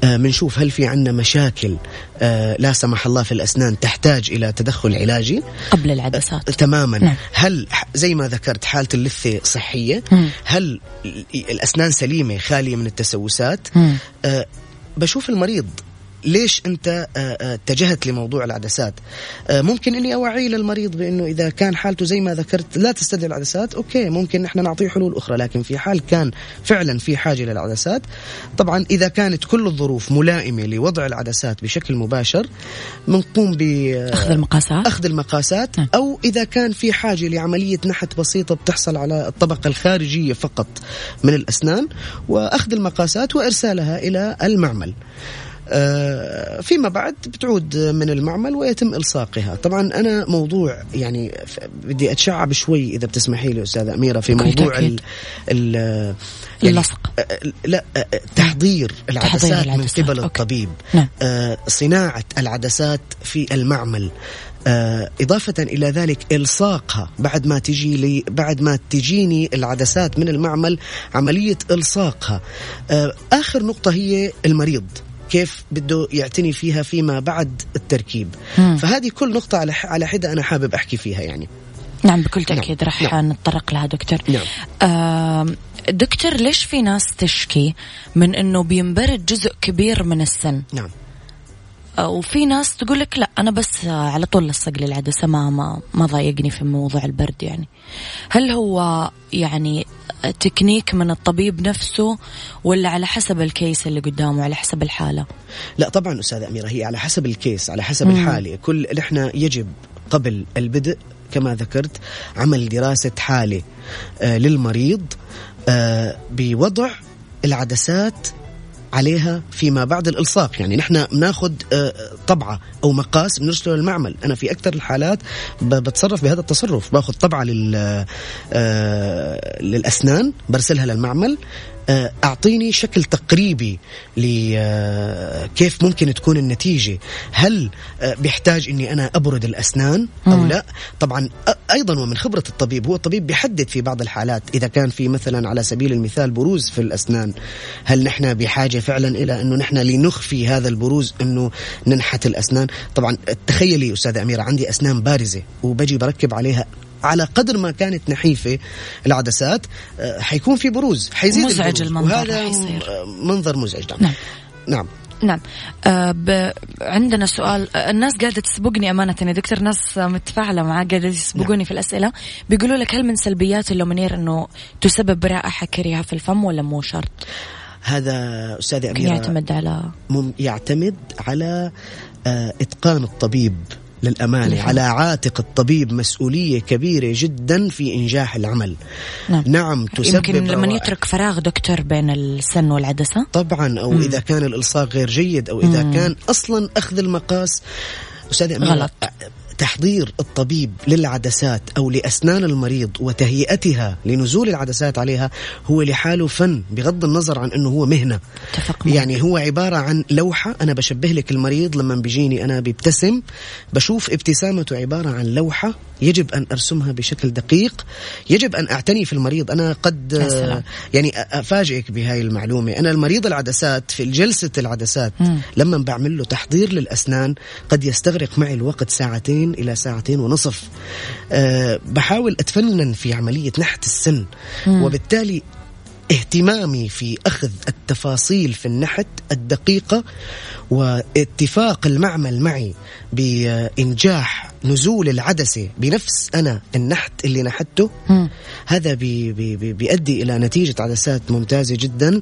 [SPEAKER 4] آه، بنشوف هل في عندنا مشاكل آه، لا سمح الله في الأسنان تحتاج إلى تدخل علاجي
[SPEAKER 1] قبل العدسات
[SPEAKER 4] تماما
[SPEAKER 1] نعم.
[SPEAKER 4] هل زي ما ذكرت حالة اللثة صحية
[SPEAKER 1] مم.
[SPEAKER 4] هل ال- الأسنان سليمة خالية من التسوسات. آه، بشوف المريض ليش انت آه، آه، اتجهت لموضوع العدسات؟ آه، ممكن اني اوعي للمريض بانه اذا كان حالته زي ما ذكرت لا تستدعي العدسات أوكي ممكن نحن نعطيه حلول أخرى لكن في حال كان فعلا في حاجة للعدسات طبعا إذا كانت كل الظروف ملائمة لوضع العدسات بشكل مباشر بنقوم ب
[SPEAKER 1] أخذ المقاسات؟
[SPEAKER 4] أخذ المقاسات
[SPEAKER 1] نعم.
[SPEAKER 4] أو إذا كان في حاجة لعملية نحت بسيطة بتحصل على الطبقة الخارجية فقط من الأسنان وأخذ المقاسات وإرسالها إلى المعمل. فيما بعد بتعود من المعمل ويتم إلصاقها طبعا أنا موضوع يعني بدي أتشعب شوي إذا بتسمحي لي أستاذة أميرة في موضوع. ال ال
[SPEAKER 1] اللصق.
[SPEAKER 4] آه، لا آه، تحضير العدسات من
[SPEAKER 1] العدسات،
[SPEAKER 4] قبل
[SPEAKER 1] أوكي.
[SPEAKER 4] الطبيب
[SPEAKER 1] نعم.
[SPEAKER 4] آه، صناعة العدسات في المعمل آه، إضافة إلى ذلك إلصاقها بعد ما تجي لي بعد ما تجيني العدسات من المعمل عملية إلصاقها آه، آخر نقطة هي المريض كيف بده يعتني فيها فيما بعد التركيب
[SPEAKER 1] مم.
[SPEAKER 4] فهذه كل نقطة على على حدة أنا حابب أحكي فيها يعني
[SPEAKER 1] نعم بكل تأكيد
[SPEAKER 4] نعم.
[SPEAKER 1] راح
[SPEAKER 4] نعم.
[SPEAKER 1] نتطرق لها دكتور
[SPEAKER 4] نعم.
[SPEAKER 1] آم، دكتور ليش في ناس تشكي من إنه بينبرد جزء كبير من السن
[SPEAKER 4] نعم
[SPEAKER 1] آه، وفي ناس تقول لك لا أنا بس آه، على طول لصق لي العدسه ما ما ما ضايقني في موضوع البرد يعني. هل هو يعني تكنيك من الطبيب نفسه ولا على حسب الكيس اللي قدامه على حسب الحالة؟
[SPEAKER 4] لا طبعا أستاذة أميرة هي على حسب الكيس على حسب الحالة. كل نحن يجب قبل البدء كما ذكرت عمل دراسة حالة آه للمريض آه بوضع العدسات عليها فيما بعد الإلصاق. يعني نحن بناخذ آه، طبعة أو مقاس بنرسله للمعمل. أنا في أكثر الحالات بتصرف بهذا التصرف. باخذ طبعة لل آه، للأسنان برسلها للمعمل. أعطيني شكل تقريبي لكيف ممكن تكون النتيجة. هل آه، بيحتاج إني أنا أبرد الأسنان أو
[SPEAKER 1] مم.
[SPEAKER 4] لا؟ طبعا أيضا ومن خبرة الطبيب هو الطبيب بيحدد في بعض الحالات. إذا كان في مثلا على سبيل المثال بروز في الأسنان هل نحن بحاجة فعلا إلى أنه نحن لنخفي هذا البروز أنه ننحت الأسنان؟ طبعا تخيلي أستاذة أميرة عندي أسنان بارزة وبجي بركب عليها على قدر ما كانت نحيفة العدسات آه، حيكون في بروز حيزيد
[SPEAKER 1] مزعج. المنظر
[SPEAKER 4] وهذا
[SPEAKER 1] راح يصير.
[SPEAKER 4] آه، منظر مزعج نعم
[SPEAKER 1] نعم.
[SPEAKER 4] نعم
[SPEAKER 1] نعم آه ب... عندنا سؤال آه، الناس قاعدة تسبقني أمانة يا دكتور ناس متفاعلة معاه قاعدة يسبقوني
[SPEAKER 4] نعم.
[SPEAKER 1] في الأسئلة بيقولوا لك هل من سلبيات اللومينير أنه تسبب رائحة كريهة في الفم ولا مو شرط؟
[SPEAKER 4] هذا أستاذة
[SPEAKER 1] ممكن
[SPEAKER 4] أميرة
[SPEAKER 1] يعتمد على
[SPEAKER 4] مم- يعتمد على آه، إتقان الطبيب للأمانة
[SPEAKER 1] الفهم.
[SPEAKER 4] على عاتق الطبيب مسؤولية كبيرة جدا في إنجاح العمل
[SPEAKER 1] نعم.
[SPEAKER 4] نعم تسبب
[SPEAKER 1] يمكن لما. يترك فراغ دكتور بين السن والعدسة
[SPEAKER 4] طبعا أو
[SPEAKER 1] مم.
[SPEAKER 4] إذا كان الإلصاق غير جيد أو إذا
[SPEAKER 1] مم.
[SPEAKER 4] كان أصلا أخذ المقاس أستاذ
[SPEAKER 1] غلط.
[SPEAKER 4] تحضير الطبيب للعدسات أو لأسنان المريض وتهيئتها لنزول العدسات عليها هو لحاله فن بغض النظر عن إنه هو
[SPEAKER 1] معك.
[SPEAKER 4] يعني هو عبارة عن لوحة أنا بشبه لك المريض لما بيجيني أنا بيبتسم بشوف ابتسامته عبارة عن لوحة يجب أن أرسمها بشكل دقيق يجب أن أعتني في المريض أنا قد. يعني أفاجئك بهاي المعلومة أنا المريض العدسات في جلسة العدسات. لما بعمل له تحضير للأسنان قد يستغرق معي الوقت ساعتين إلى ساعتين ونصف أه بحاول أتفنن في عملية نحت السن
[SPEAKER 1] مم.
[SPEAKER 4] وبالتالي اهتمامي في أخذ التفاصيل في النحت الدقيقة واتفاق المعمل معي بإنجاح نزول العدسة بنفس أنا النحت اللي نحته. هذا بي بي بي بيؤدي إلى نتيجة عدسات ممتازة جدا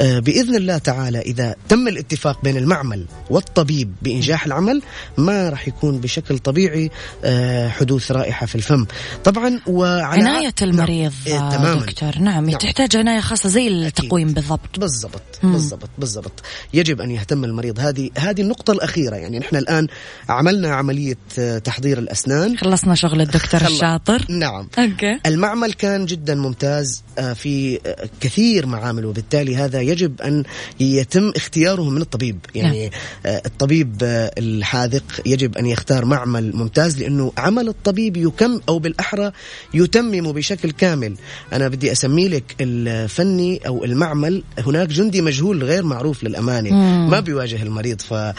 [SPEAKER 4] آه، بإذن الله تعالى إذا تم الاتفاق بين المعمل والطبيب بإنجاح العمل ما راح يكون بشكل طبيعي آه، حدوث رائحة في الفم طبعا وعلى
[SPEAKER 1] عناية المريض
[SPEAKER 4] نعم. إيه، تماما
[SPEAKER 1] دكتور نعم,
[SPEAKER 4] نعم.
[SPEAKER 1] تحتاج عناية خاصة زي التقويم بالضبط
[SPEAKER 4] بالضبط
[SPEAKER 1] مم.
[SPEAKER 4] بالضبط بالضبط يجب أن يهتم المريض هذه هذه النقطة الأخيرة. يعني نحن الآن عملنا عملية آه، تحضير الأسنان.
[SPEAKER 1] خلصنا شغل الدكتور. الشاطر.
[SPEAKER 4] نعم.
[SPEAKER 1] أوكي.
[SPEAKER 4] المعمل كان جدا ممتاز آه، في آه، كثير معامل وبالتالي هذا يجب أن يتم اختياره من الطبيب. يعني آه، الطبيب الحاذق يجب أن يختار معمل ممتاز لأنه عمل الطبيب يكم أو بالأحرى يتمم بشكل كامل. أنا بدي أسمي لك الفني أو المعمل هناك جندي مجهول غير معروف للأمانة.
[SPEAKER 1] مم.
[SPEAKER 4] ما بيواجه المريض ف آه،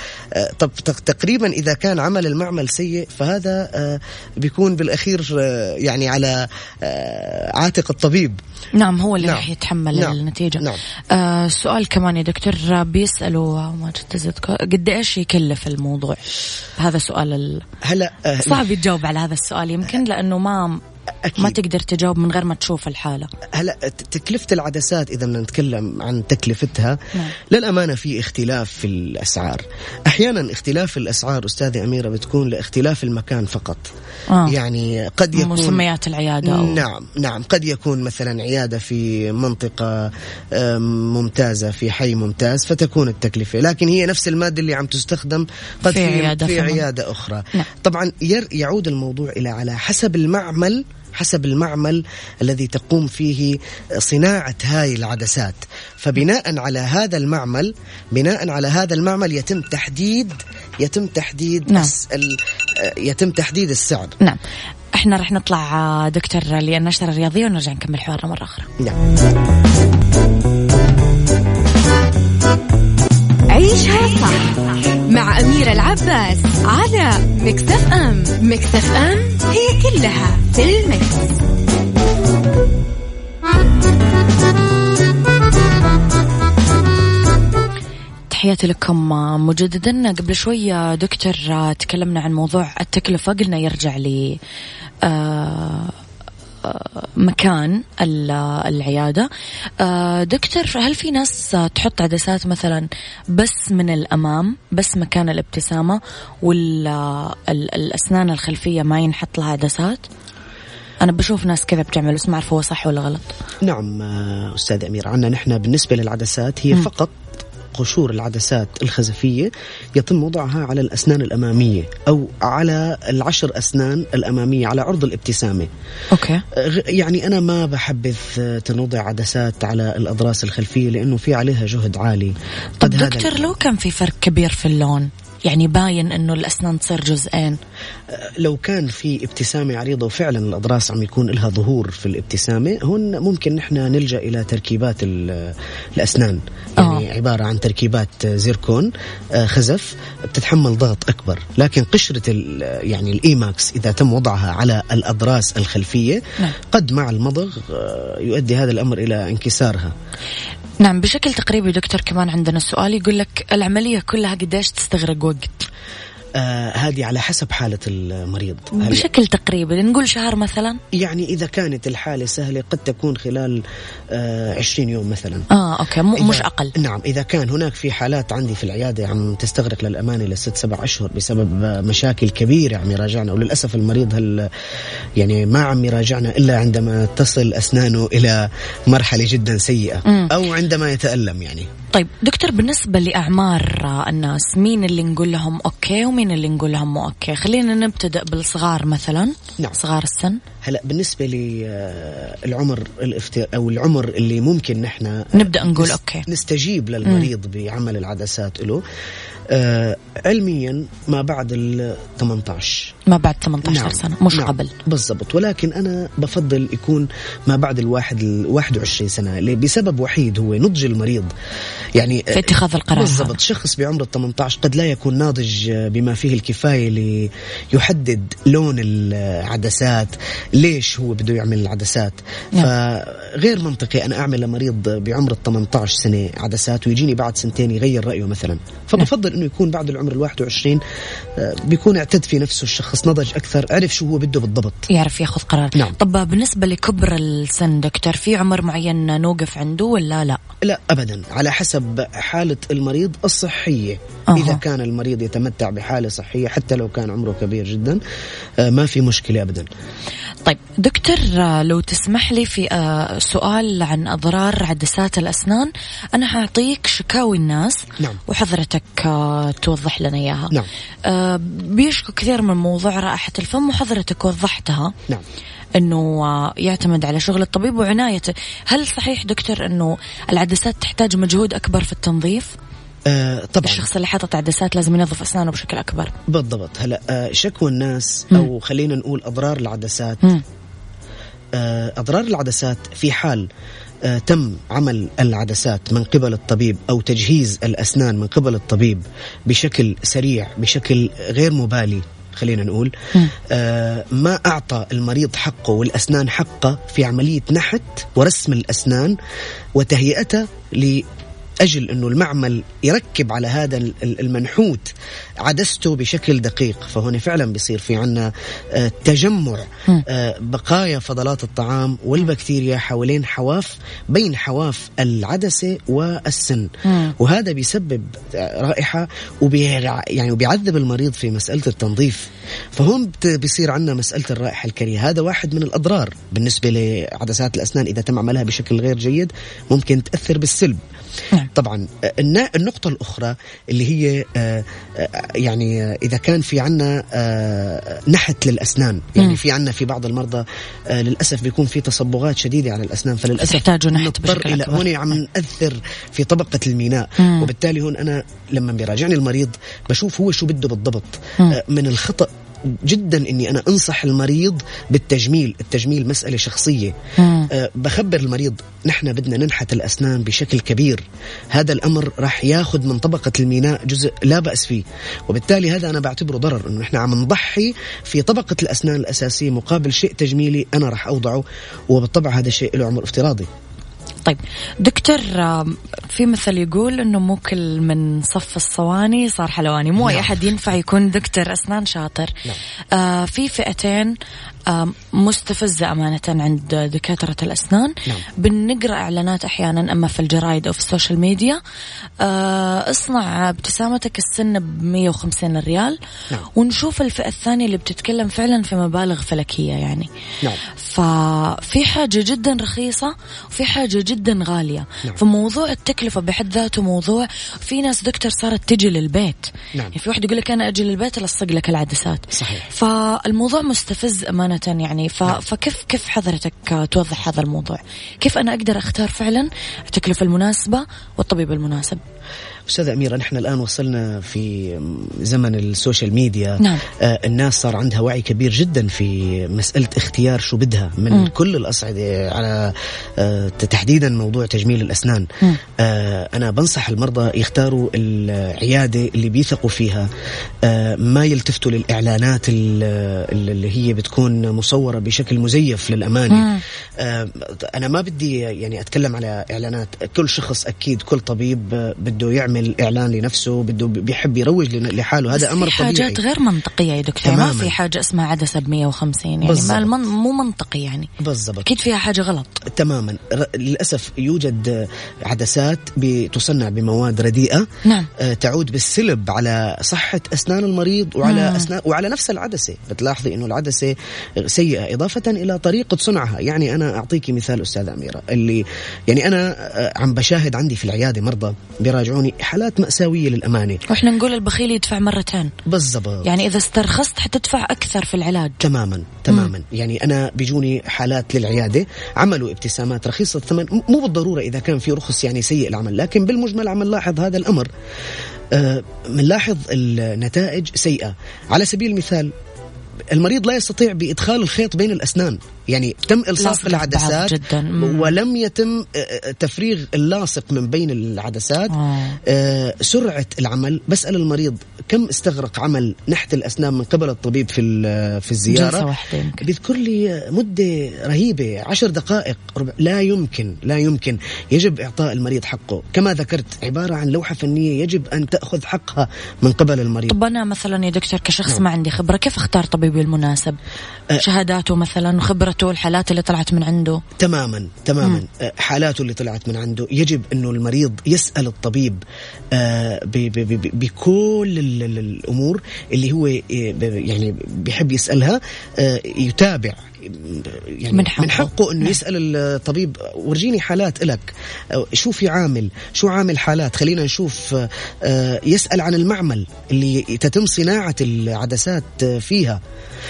[SPEAKER 4] طب تق- تقريبا إذا كان عمل المعمل سيء فهذا آه، بيكون بالأخير آه، يعني على عاتق الطبيب
[SPEAKER 1] نعم هو اللي
[SPEAKER 4] نعم.
[SPEAKER 1] راح يتحمل
[SPEAKER 4] نعم.
[SPEAKER 1] النتيجة
[SPEAKER 4] نعم.
[SPEAKER 1] آه سؤال كمان يا دكتور بيسألوا آه، ما قد إيش يكلف الموضوع هذا سؤال ال...
[SPEAKER 4] هلا آه،
[SPEAKER 1] صعب يتجاوب على هذا السؤال يمكن لأنه ما
[SPEAKER 4] أكيد.
[SPEAKER 1] ما تقدر تجاوب من غير ما تشوف الحالة
[SPEAKER 4] هلا تكلفة العدسات إذا بدنا نتكلم عن تكلفتها
[SPEAKER 1] نعم.
[SPEAKER 4] للأمانة في اختلاف في الأسعار أحيانا اختلاف الأسعار أستاذة أميرة بتكون لاختلاف المكان فقط
[SPEAKER 1] آه.
[SPEAKER 4] يعني قد يكون
[SPEAKER 1] مسميات العيادة أو
[SPEAKER 4] نعم نعم قد يكون مثلا عيادة في منطقة ممتازة في حي ممتاز فتكون التكلفة لكن هي نفس المادة اللي عم تستخدم قد
[SPEAKER 1] في
[SPEAKER 4] في,
[SPEAKER 1] عيادة
[SPEAKER 4] في. عيادة أخرى
[SPEAKER 1] نعم.
[SPEAKER 4] طبعا يعود الموضوع إلى على حسب المعمل حسب المعمل الذي تقوم فيه صناعة هاي العدسات. فبناء على هذا المعمل بناء على هذا المعمل يتم تحديد يتم تحديد
[SPEAKER 1] نعم.
[SPEAKER 4] يتم تحديد السعر.
[SPEAKER 1] نعم. إحنا رح نطلع آه، دكتور للنشرة الرياضية ونرجع نكمل حوارنا مرة أخرى.
[SPEAKER 4] نعم.
[SPEAKER 2] عيشها صح. مع أميرة العباس على مكتف أم. مكتف أم هي كلها في المكس.
[SPEAKER 1] تحياتي لكم مجددا. قبل شوي دكتور آه، تكلمنا عن موضوع التكلفة. قلنا يرجع ل آه، آه، مكان ال- العيادة. آه، دكتور هل في ناس تحط عدسات مثلا بس من الأمام بس مكان الابتسامة والأسنان الخلفية ما ينحط لها عدسات؟ أنا بشوف ناس كذا بتعمل بس ما أعرف هو صح ولا غلط.
[SPEAKER 4] نعم آه، أستاذ أمير عنا نحن بالنسبة للعدسات هي فقط قشور العدسات الخزفية يتم وضعها على الأسنان الأمامية أو على العشر أسنان الأمامية على عرض الابتسامة.
[SPEAKER 1] أوكي.
[SPEAKER 4] يعني أنا ما بحبذ تنوضع عدسات على الأضراس الخلفية لأنه في عليها جهد عالي. قد هذا
[SPEAKER 1] دكتور لو كان في فرق كبير في اللون؟ يعني باين إنه الأسنان تصير جزئين
[SPEAKER 4] لو كان في ابتسامة عريضة وفعلا الأضراس عم يكون لها ظهور في الابتسامة هون ممكن نحن نلجأ إلى تركيبات ال- الأسنان يعني
[SPEAKER 1] آه.
[SPEAKER 4] عبارة عن تركيبات زيركون آه، خزف بتتحمل ضغط أكبر لكن قشرة ال- يعني الإيماكس إذا تم وضعها على الأضراس الخلفية
[SPEAKER 1] نعم.
[SPEAKER 4] قد مع المضغ آه، يؤدي هذا الأمر إلى انكسارها
[SPEAKER 1] نعم بشكل تقريبي دكتور كمان عندنا سؤال يقول لك العملية كلها قديش تستغرق وقت؟
[SPEAKER 4] آه هذه على حسب حالة المريض.
[SPEAKER 1] بشكل تقريبي نقول شهر مثلا؟
[SPEAKER 4] يعني إذا كانت الحالة سهلة قد تكون خلال آه 20 يوم مثلا.
[SPEAKER 1] okay مو
[SPEAKER 4] إذا-
[SPEAKER 1] مش أقل.
[SPEAKER 4] نعم إذا كان هناك في حالات عندي في العيادة عم تستغرق للأمانة لست سبع أشهر بسبب آه، مشاكل كبيرة عم يراجعنا وللأسف المريض هل يعني ما عم يراجعنا إلا عندما تصل أسنانه إلى مرحلة جدا سيئة
[SPEAKER 1] مم.
[SPEAKER 4] أو عندما يتألم يعني.
[SPEAKER 1] طيب دكتور بالنسبة لأعمار آه، الناس مين اللي نقول لهم okay ومين اللي نقول لهم مو okay خلينا نبتدأ بالصغار مثلا.
[SPEAKER 4] نعم.
[SPEAKER 1] صغار السن.
[SPEAKER 4] هلا بالنسبة للعمر الافتر أو العمر اللي ممكن نحن
[SPEAKER 1] نبدأ نقول
[SPEAKER 4] نس-
[SPEAKER 1] okay.
[SPEAKER 4] نستجيب للمريض بعمل العدسات له آه علميا ما بعد ال 18
[SPEAKER 1] ما بعد 18 سنة مش
[SPEAKER 4] نعم.
[SPEAKER 1] قبل.
[SPEAKER 4] بالضبط. ولكن أنا بفضل يكون ما بعد الواحد ال 21 سنة. اللي بسبب وحيد هو نضج المريض. يعني
[SPEAKER 1] في اتخاذ القرار
[SPEAKER 4] بالضبط. شخص بعمر ال 18 قد لا يكون ناضج بما فيه الكفاية ليحدد لون العدسات ليش هو بده يعمل العدسات؟
[SPEAKER 1] نعم.
[SPEAKER 4] فغير منطقي أنا أعمل لمريض بعمر ال 18 سنة عدسات ويجيني بعد سنتين يغير رأيه مثلا. فبفضل إنه يكون بعد العمر ال 21 آه، بيكون اعتد في نفسه الشخص نضج أكثر عرف شو هو بده بالضبط.
[SPEAKER 1] يعرف ياخذ قرار.
[SPEAKER 4] نعم.
[SPEAKER 1] طب بالنسبة لكبر السن دكتور في عمر معين نوقف عنده ولا لا؟
[SPEAKER 4] لا ابدا. على حسب حالة المريض الصحية.
[SPEAKER 1] أها.
[SPEAKER 4] إذا كان المريض يتمتع بحالة صحية حتى لو كان عمره كبير جدا آه، ما في مشكلة ابدا
[SPEAKER 1] طيب دكتور آه، لو تسمح لي في آه، سؤال عن أضرار عدسات الأسنان أنا حأعطيك شكاوي الناس
[SPEAKER 4] نعم.
[SPEAKER 1] وحضرتك توضح لنا إياها
[SPEAKER 4] نعم.
[SPEAKER 1] بيشكو كثير من موضوع رائحة الفم وحضرتك وضحتها
[SPEAKER 4] نعم
[SPEAKER 1] إنه يعتمد على شغل الطبيب وعنايته، هل صحيح دكتور إنه العدسات تحتاج مجهود أكبر في التنظيف؟
[SPEAKER 4] آه طبعا
[SPEAKER 1] الشخص اللي حاطط عدسات لازم ينظف أسنانه بشكل أكبر.
[SPEAKER 4] بالضبط هلا آه شكوى الناس أو خلينا نقول أضرار العدسات
[SPEAKER 1] مم.
[SPEAKER 4] آه أضرار العدسات في حال آه تم عمل العدسات من قبل الطبيب أو تجهيز الأسنان من قبل الطبيب بشكل سريع بشكل غير مبالي خلينا نقول
[SPEAKER 1] مم.
[SPEAKER 4] آه ما أعطى المريض حقه والأسنان حقه في عملية نحت ورسم الأسنان وتهيئتها أجل أنه المعمل يركب على هذا المنحوت عدسته بشكل دقيق. فهنا فعلا بيصير في عنا آه، تجمع آه، بقايا فضلات الطعام والبكتيريا حوالين حواف بين حواف العدسة والسن. وهذا بيسبب رائحة وبي يعني وبيعذب المريض في مسألة التنظيف. فهون بيصير عندنا مسألة الرائحة الكريهة. هذا واحد من الأضرار بالنسبة لعدسات الأسنان. إذا تم عملها بشكل غير جيد ممكن تأثر بالسلب. نعم. طبعا النقطة الأخرى اللي هي آه، آه، يعني إذا كان في عنا آه، نحت للأسنان يعني في عنا في بعض المرضى للأسف بيكون في تصبغات شديدة على الأسنان فللأسف
[SPEAKER 1] تحتاجوا نحت
[SPEAKER 4] بشكل إلى هون عم نأثر في طبقة الميناء مم. وبالتالي هون أنا لما بيراجعني المريض بشوف هو شو بده بالضبط مم. من الخطأ جدا إني أنا أنصح المريض بالتجميل، التجميل مسألة شخصية. أه بخبر المريض نحن بدنا ننحت الأسنان بشكل كبير، هذا الأمر راح ياخذ من طبقة الميناء جزء لا بأس فيه، وبالتالي هذا أنا بعتبره ضرر إنه نحن عم نضحي في طبقة الأسنان الأساسية مقابل شيء تجميلي أنا راح أوضعه وبالطبع هذا شيء له عمر افتراضي.
[SPEAKER 1] طيب دكتور في مثل يقول إنه مو كل من صف الصواني صار حلواني مو نعم. اي أحد ينفع يكون دكتور أسنان شاطر نعم. آه في فئتين مستفزة أمانة عند دكاترة الأسنان نعم. بنقرأ إعلانات أحيانا أما في الجرايد أو في ال social media آه، اصنع ابتسامتك السنة ب 150 ريال نعم. ونشوف الفئة الثانية اللي بتتكلم فعلا في مبالغ فلكية يعني نعم. ففي حاجة جدا رخيصة وفي حاجة جدا غالية نعم. فموضوع التكلفة بحد ذاته موضوع في ناس دكتور صارت تجي للبيت نعم. يعني في واحد يقول لك أنا أجي للبيت ألصق لك العدسات صحيح. فالموضوع مستفز أمانة أمانة يعني. نعم. فكيف كيف حضرتك توضح هذا الموضوع؟ كيف أنا أقدر أختار فعلا التكلفة المناسبة والطبيب المناسب؟
[SPEAKER 4] أستاذة أميرة نحن الآن وصلنا في زمن ال social media. نعم. آه الناس صار عندها وعي كبير جدا في مسألة اختيار شو بدها من م. كل الأصعدة على آه تحديدا موضوع تجميل الأسنان. آه أنا بنصح المرضى يختاروا العيادة اللي بيثقوا فيها. آه ما يلتفتوا للإعلانات اللي هي بتكون مصورة بشكل مزيف للأمانة. آه أنا ما بدي يعني أتكلم على إعلانات. كل شخص أكيد كل طبيب بده يعمل يعمل إعلان لنفسه بده بيحب يروج لحاله. هذا أمر
[SPEAKER 1] في طبيعي.
[SPEAKER 4] حاجات
[SPEAKER 1] غير منطقية يا دكتور ما في حاجة اسمها عدسة ب 150 يعني بالزبط. ما مو منطقي يعني.
[SPEAKER 4] بالضبط.
[SPEAKER 1] أكيد فيها حاجة غلط.
[SPEAKER 4] تماما. للأسف يوجد عدسات بتصنع بمواد رديئة. نعم. آه، تعود بالسلب على صحة أسنان المريض وعلى مم. اسنان وعلى نفس العدسة. بتلاحظي إنه العدسة سيئة إضافة إلى طريقة صنعها. يعني أنا اعطيكي مثال أستاذة أميرة اللي يعني أنا آه، عم بشاهد عندي في العيادة مرضى بيراجعوني حالات مأساوية للأمانة.
[SPEAKER 1] وإحنا نقول البخيل يدفع مرتين.
[SPEAKER 4] بالضبط.
[SPEAKER 1] يعني إذا استرخصت حتدفع أكثر في العلاج.
[SPEAKER 4] تماما تماما. مم. يعني أنا بيجوني حالات للعيادة عملوا ابتسامات رخيصة الثمن مو بالضرورة إذا كان في رخص يعني سيء العمل لكن بالمجمل عم نلاحظ هذا الأمر. آه بنلاحظ النتائج سيئة. على سبيل المثال المريض لا يستطيع بإدخال الخيط بين الأسنان. يعني تم إلصاق العدسات جدا. ولم يتم آه، آه، تفريغ اللاصق من بين العدسات. آه. آه سرعة العمل. بسأل المريض كم استغرق عمل نحت الأسنان من قبل الطبيب في في الزيارة؟ بيذكر لي مدة رهيبة عشر دقائق ربع. لا يمكن لا يمكن. يجب إعطاء المريض حقه. كما ذكرت عبارة عن لوحة فنية يجب أن تأخذ حقها من قبل المريض.
[SPEAKER 1] طب أنا مثلا يا دكتور كشخص نعم. ما عندي خبرة كيف أختار طبيبي المناسب؟ أه. شهاداته مثلا وخبرته خبرته الحالات اللي طلعت من عنده.
[SPEAKER 4] تماما تماما. مم. آه، حالاته اللي طلعت من عنده. يجب إنه المريض يسأل الطبيب آه، بكل الأمور اللي هو آه، يعني بيحب يسألها يتابع يعني من حقه, من حقه إنه نعم. يسأل الطبيب ورجيني حالات لك شو في عامل شو عامل حالات خلينا نشوف يسأل عن المعمل اللي تتم صناعة العدسات فيها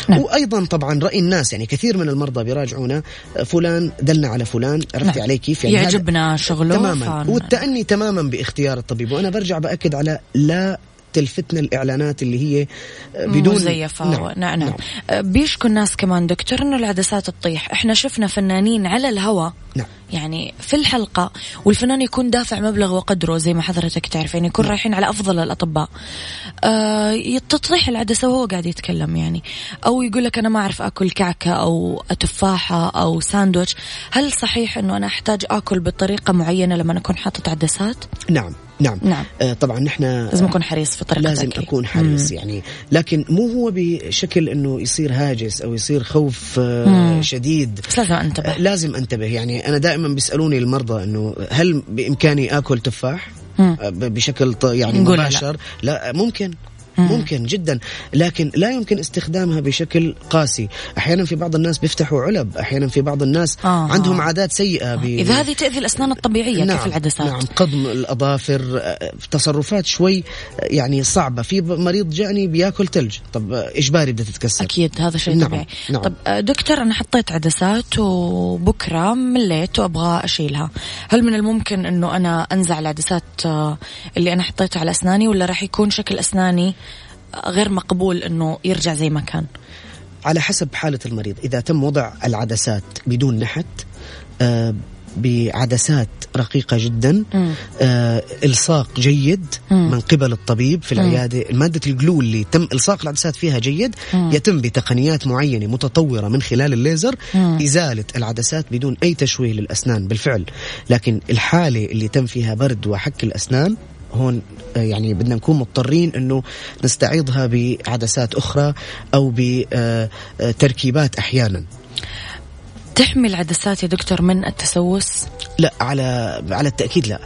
[SPEAKER 4] نعم. وأيضا طبعا رأي الناس يعني كثير من المرضى بيراجعونا فلان دلنا على فلان عرفتي نعم. علي كيف
[SPEAKER 1] يعني يعجبنا شغله
[SPEAKER 4] تماما. والتأني تماما بإختيار الطبيب وأنا برجع بأكد على لا تلفتنا الإعلانات اللي هي بدون
[SPEAKER 1] مزيفة نعم. نعم. نعم. نعم. بيشكو الناس كمان دكتور إنه العدسات تطيح إحنا شفنا فنانين على الهواء
[SPEAKER 4] نعم.
[SPEAKER 1] يعني في الحلقة والفنان يكون دافع مبلغ وقدره زي ما حضرتك تعرفين يكون نعم. رايحين على أفضل الأطباء آه تطيح العدسة وهو قاعد يتكلم يعني أو يقول لك أنا ما أعرف أكل كعكة أو تفاحة أو ساندويتش هل صحيح أنه أنا أحتاج أكل بطريقة معينة لما أكون حاطط عدسات؟
[SPEAKER 4] نعم نعم,
[SPEAKER 1] نعم.
[SPEAKER 4] آه طبعا نحن
[SPEAKER 1] لازم أكون حريص في طريقتك
[SPEAKER 4] لازم أكون حريص مم. يعني لكن مو هو بشكل إنه يصير هاجس أو يصير خوف آه. شديد
[SPEAKER 1] بس لازم انتبه
[SPEAKER 4] آه لازم أنتبه يعني أنا دائما بيسألوني المرضى إنه هل بإمكاني آكل تفاح. آه بشكل يعني مباشر لا. لا ممكن ممكن جدا لكن لا يمكن استخدامها بشكل قاسي أحيانا في بعض الناس بيفتحوا علب أحيانا في بعض الناس آه. عندهم عادات سيئة ب...
[SPEAKER 1] إذا هذه تأذي الأسنان الطبيعية
[SPEAKER 4] نعم.
[SPEAKER 1] كيف العدسات
[SPEAKER 4] نعم قضم الأظافر تصرفات شوي يعني صعبة في مريض جاني بياكل ثلج طب اجباري بدها تتكسر
[SPEAKER 1] أكيد هذا شيء
[SPEAKER 4] نعم.
[SPEAKER 1] طبيعي
[SPEAKER 4] نعم.
[SPEAKER 1] طب دكتور أنا حطيت عدسات وبكرة مليت وأبغى أشيلها هل من الممكن إنه أنا أنزع العدسات اللي أنا حطيتها على أسناني ولا راح يكون شكل أسناني غير مقبول إنه يرجع زي ما كان
[SPEAKER 4] على حسب حالة المريض إذا تم وضع العدسات بدون نحت آه بعدسات رقيقة جدا آه إلصاق جيد مم. من قبل الطبيب في العيادة مم. مادة الجلو اللي تم إلصاق العدسات فيها جيد مم. يتم بتقنيات معينة متطورة من خلال الليزر مم. إزالة العدسات بدون أي تشويه للأسنان بالفعل لكن الحالة اللي تم فيها برد وحك الأسنان هون يعني بدنا نكون مضطرين إنه نستعيضها بعدسات أخرى أو بتركيبات أحيانا.
[SPEAKER 1] تحمي العدسات يا دكتور من التسوس؟
[SPEAKER 4] لا على على التأكيد لا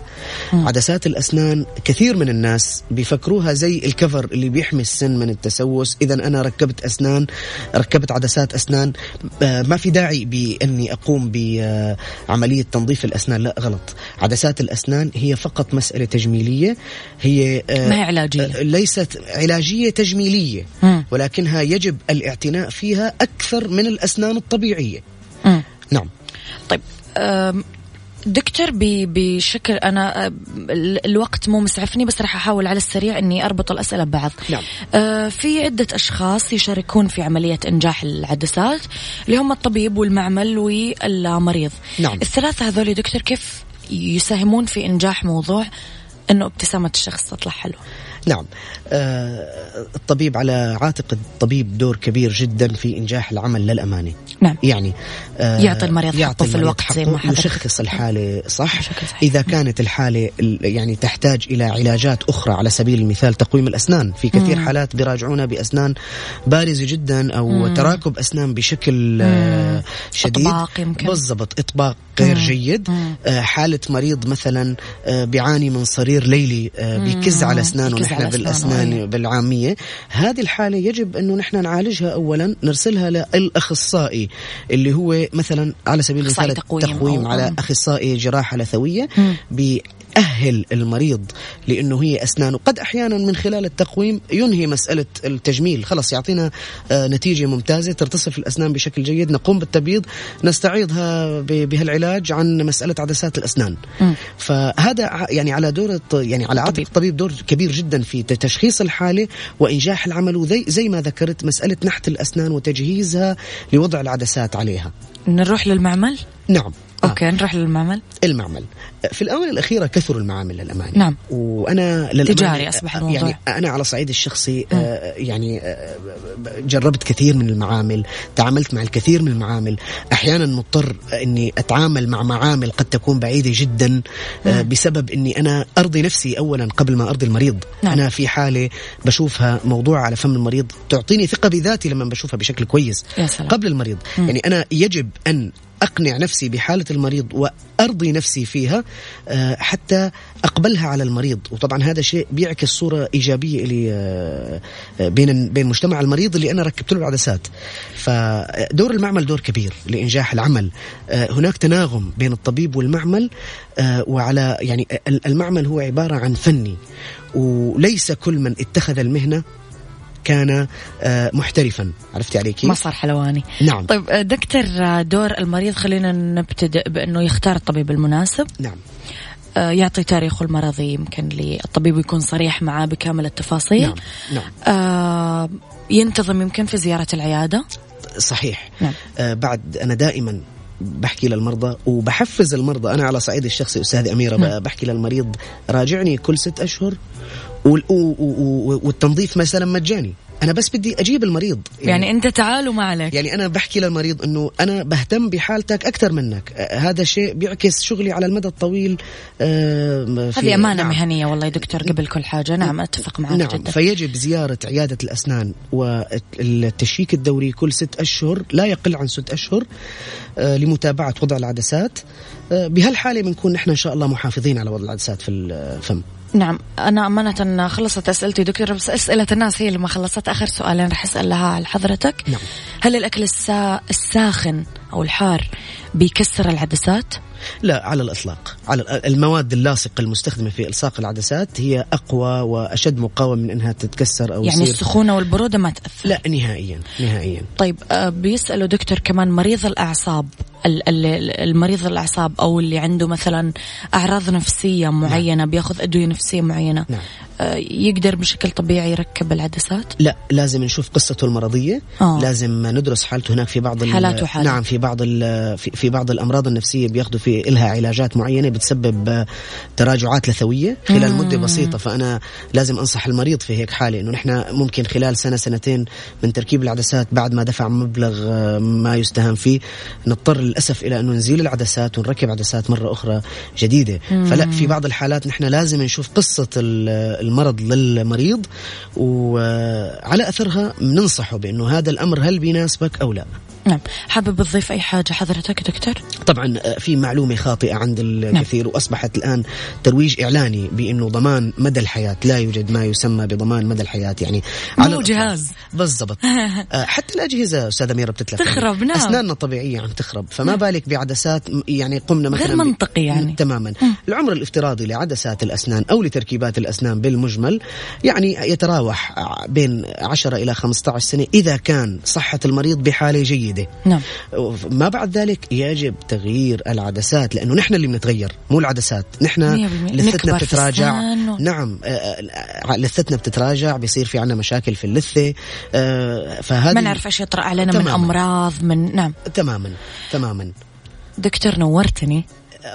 [SPEAKER 4] مم. عدسات الأسنان كثير من الناس بيفكروها زي الكفر اللي بيحمي السن من التسوس اذا أنا ركبت أسنان ركبت عدسات أسنان ما في داعي بإني أقوم بعملية تنظيف الأسنان لا غلط عدسات الأسنان هي فقط مسألة تجميلية هي
[SPEAKER 1] ما هي علاجية
[SPEAKER 4] ليست علاجية تجميلية مم. ولكنها يجب الاعتناء فيها أكثر من الأسنان
[SPEAKER 1] الطبيعية.
[SPEAKER 4] نعم
[SPEAKER 1] طيب دكتور بشكل أنا الوقت مو مسعفني بس راح أحاول على السريع إني أربط الأسئلة ببعض.
[SPEAKER 4] نعم.
[SPEAKER 1] آه في عدة أشخاص يشاركون في عملية إنجاح العدسات اللي هم الطبيب والمعمل والمريض.
[SPEAKER 4] نعم.
[SPEAKER 1] الثلاثة هذول دكتور كيف يساهمون في إنجاح موضوع إنه ابتسامة الشخص تطلع حلوة؟
[SPEAKER 4] نعم. آه الطبيب على عاتق الطبيب دور كبير جدا في إنجاح العمل للأمانة.
[SPEAKER 1] نعم.
[SPEAKER 4] يعني
[SPEAKER 1] آه يعطي المريض يعطي في الوقت زي ما
[SPEAKER 4] حضرتك يشخص الحالة صح؟ إذا كانت الحالة يعني تحتاج إلى علاجات أخرى على سبيل المثال تقويم الأسنان. في كثير مم. حالات بيراجعونا بأسنان بارزة جدا أو مم. تراكب أسنان بشكل آه شديد.
[SPEAKER 1] إطباق يمكن.
[SPEAKER 4] بالضبط إطباق غير. جيد. آه حالة مريض مثلا آه بيعاني من صرير ليلي آه بيكز على أسنانه نحن بالأسنان بالعامية. هذه الحالة يجب أنه نحن نعالجها أولا نرسلها للأخصائي اللي هو مثلا على سبيل المثال
[SPEAKER 1] تقويم
[SPEAKER 4] على أخصائي جراحة لثوية أهل المريض لأنه هي أسنانه قد أحيانا من خلال التقويم ينهي مسألة التجميل. خلاص يعطينا نتيجة ممتازة ترتصف الأسنان بشكل جيد. نقوم بالتبييض. نستعيضها بهالعلاج عن مسألة عدسات الأسنان.
[SPEAKER 1] م.
[SPEAKER 4] فهذا يعني على دور يعني على عاتق الطبيب دور كبير جدا في تشخيص الحالة وإنجاح العمل. وزي زي ما ذكرت مسألة نحت الأسنان وتجهيزها لوضع العدسات عليها.
[SPEAKER 1] نروح للمعمل؟
[SPEAKER 4] نعم.
[SPEAKER 1] أوكي نروح للمعمل.
[SPEAKER 4] المعمل. في الاونه الأخيرة كثروا المعامل للأمانة.
[SPEAKER 1] نعم.
[SPEAKER 4] وأنا
[SPEAKER 1] تجاري أصبح الموضوع.
[SPEAKER 4] يعني أنا على الصعيد الشخصي آه يعني آه جربت كثير من المعامل تعاملت مع الكثير من المعامل. أحيانا مضطر إني أتعامل مع معامل قد تكون بعيدة جدا آه بسبب إني أنا أرضي نفسي اولا قبل ما أرضي المريض.
[SPEAKER 1] نعم.
[SPEAKER 4] أنا في حالة بشوفها موضوع على فم المريض تعطيني ثقة بذاتي لما بشوفها بشكل كويس
[SPEAKER 1] يا سلام.
[SPEAKER 4] قبل المريض.
[SPEAKER 1] مم.
[SPEAKER 4] يعني أنا يجب أن أقنع نفسي بحالة المريض وأرضي نفسي فيها حتى أقبلها على المريض. وطبعا هذا شيء بيعكس صورة إيجابية لي بين بين مجتمع المريض اللي أنا ركبت له العدسات. فدور المعمل دور كبير لإنجاح العمل. هناك تناغم بين الطبيب والمعمل وعلى يعني المعمل هو عبارة عن فني وليس كل من اتخذ المهنة كان محترفا. عرفتي علي كيف؟
[SPEAKER 1] ما صار حلواني.
[SPEAKER 4] نعم.
[SPEAKER 1] طيب دكتور دور المريض خلينا نبتدئ بأنه يختار الطبيب المناسب.
[SPEAKER 4] نعم.
[SPEAKER 1] آه، يعطي تاريخه المرضي يمكن للطبيب يكون صريح معاه بكامل التفاصيل.
[SPEAKER 4] نعم نعم.
[SPEAKER 1] آه ينتظم يمكن في زيارة العيادة.
[SPEAKER 4] صحيح.
[SPEAKER 1] نعم.
[SPEAKER 4] آه بعد أنا دائما بحكي للمرضى وبحفز المرضى. أنا على صعيد الشخصي أستاذ أميرة
[SPEAKER 1] نعم.
[SPEAKER 4] بحكي للمريض راجعني كل ست و- والتنظيف مثلا مجاني. أنا بس بدي أجيب المريض.
[SPEAKER 1] يعني أنت تعال وما عليك
[SPEAKER 4] يعني أنا بحكي للمريض إنه أنا بهتم بحالتك أكثر منك. آه، هذا شيء بيعكس شغلي على المدى الطويل آه،
[SPEAKER 1] هذه أمانة
[SPEAKER 4] نعم.
[SPEAKER 1] مهنية والله يا دكتور قبل كل حاجة. نعم أتفق معك
[SPEAKER 4] نعم.
[SPEAKER 1] جدا.
[SPEAKER 4] فيجب زيارة عيادة الأسنان والتشيك الدوري كل ست أشهر لا يقل عن ست أشهر آه، لمتابعة وضع العدسات. آه، بهالحالة بنكون نحن إن شاء الله محافظين على وضع العدسات في الفم
[SPEAKER 1] نعم أنا أمانة خلصت أسئلتي دكتور بس أسئلة الناس هي اللي ما خلصت. آخر سؤالين رح أسألها على حضرتك.
[SPEAKER 4] نعم.
[SPEAKER 1] هل الأكل السا... الساخن أو الحار بيكسر العدسات؟
[SPEAKER 4] لا على الإطلاق. على المواد اللاصقة المستخدمة في إلصاق العدسات هي أقوى وأشد مقاومة من أنها تتكسر أو
[SPEAKER 1] يعني
[SPEAKER 4] يصير.
[SPEAKER 1] السخونة والبرودة ما تأثر.
[SPEAKER 4] لا نهائيا نهائيا.
[SPEAKER 1] طيب آه، بيسألوا دكتور كمان مريض الأعصاب. ال- ال- المريض الأعصاب أو اللي عنده مثلا أعراض نفسية معينة بياخذ أدوية نفسية معينة
[SPEAKER 4] نعم.
[SPEAKER 1] يقدر بشكل طبيعي يركب العدسات؟
[SPEAKER 4] لا لازم نشوف قصته المرضية
[SPEAKER 1] آه.
[SPEAKER 4] لازم ندرس حالته هناك في بعض ال-
[SPEAKER 1] حالات وحالات.
[SPEAKER 4] نعم في بعض في, في بعض الأمراض النفسية بياخذوا في إلها علاجات معينة بتسبب آه، تراجعات لثوية خلال
[SPEAKER 1] مم.
[SPEAKER 4] مدة بسيطة فأنا لازم أنصح المريض في هيك حالة إنه نحن ممكن خلال سنة سنتين من تركيب العدسات بعد ما دفع مبلغ آه، ما يستهان فيه نضطر للأسف إلى انه نزيل العدسات ونركب عدسات مرة أخرى جديدة فلا في بعض الحالات نحن لازم نشوف قصة ال- المرض للمريض وعلى أثرها بننصحه بأنه هذا الأمر هل بيناسبك أو لا.
[SPEAKER 1] نعم حابب تضيف أي حاجة حضرتك دكتور؟
[SPEAKER 4] طبعا آه، في معلومة خاطئة عند الكثير وأصبحت الآن ترويج إعلاني بأنه ضمان مدى الحياة لا يوجد ما يسمى بضمان مدى الحياة يعني
[SPEAKER 1] مو
[SPEAKER 4] الإطلاق.
[SPEAKER 1] جهاز.
[SPEAKER 4] بالضبط آه، حتى الأجهزة أستاذة ميرا بتتلف
[SPEAKER 1] تخرب، نعم.
[SPEAKER 4] أسناننا الطبيعيه عم تخرب فما بالك بعدسات يعني قمنا مثلا
[SPEAKER 1] غير منطقي يعني.
[SPEAKER 4] تماما العمر الافتراضي لعدسات الأسنان أو لتركيبات الأسنان بالمجمل يعني يتراوح بين 10 إلى 15 سنة إذا كان صحة المريض بحالة جيده
[SPEAKER 1] نعم.
[SPEAKER 4] ما بعد ذلك يجب تغيير العدسات لأنه نحن اللي بنتغير مو العدسات. نحن. لثتنا بتتراجع.
[SPEAKER 1] و-
[SPEAKER 4] نعم آه، آه، لثتنا بتتراجع بيصير في عنا مشاكل في اللثة آه، فهذه
[SPEAKER 1] ما نعرف إيش يطرأ علينا من. أمراض من نعم.
[SPEAKER 4] تماما تماما.
[SPEAKER 1] دكتور نورتني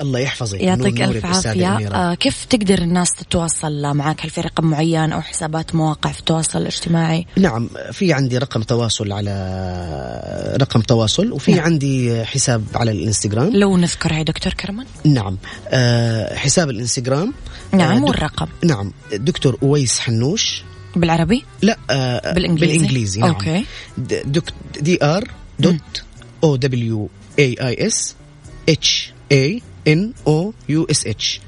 [SPEAKER 4] الله يحفظك.
[SPEAKER 1] يعطيك ألف
[SPEAKER 4] عافية.
[SPEAKER 1] آه كيف تقدر الناس تتواصل معك؟ هل في رقم معين أو حسابات مواقع في التواصل الاجتماعي؟
[SPEAKER 4] نعم في عندي رقم تواصل على رقم تواصل وفي
[SPEAKER 1] نعم.
[SPEAKER 4] عندي حساب على الإنستغرام.
[SPEAKER 1] لو نذكرها يا دكتور كرمان؟
[SPEAKER 4] نعم. آه، حساب الإنستغرام.
[SPEAKER 1] نعم
[SPEAKER 4] آه، دك-
[SPEAKER 1] والرقم؟
[SPEAKER 4] نعم. دكتور أويس حنوش.
[SPEAKER 1] بالعربي؟
[SPEAKER 4] لا آه
[SPEAKER 1] بالإنجليزي؟
[SPEAKER 4] بالإنجليزي نعم.
[SPEAKER 1] أوكي.
[SPEAKER 4] د- دك D R dot O W E I S H A N O U S H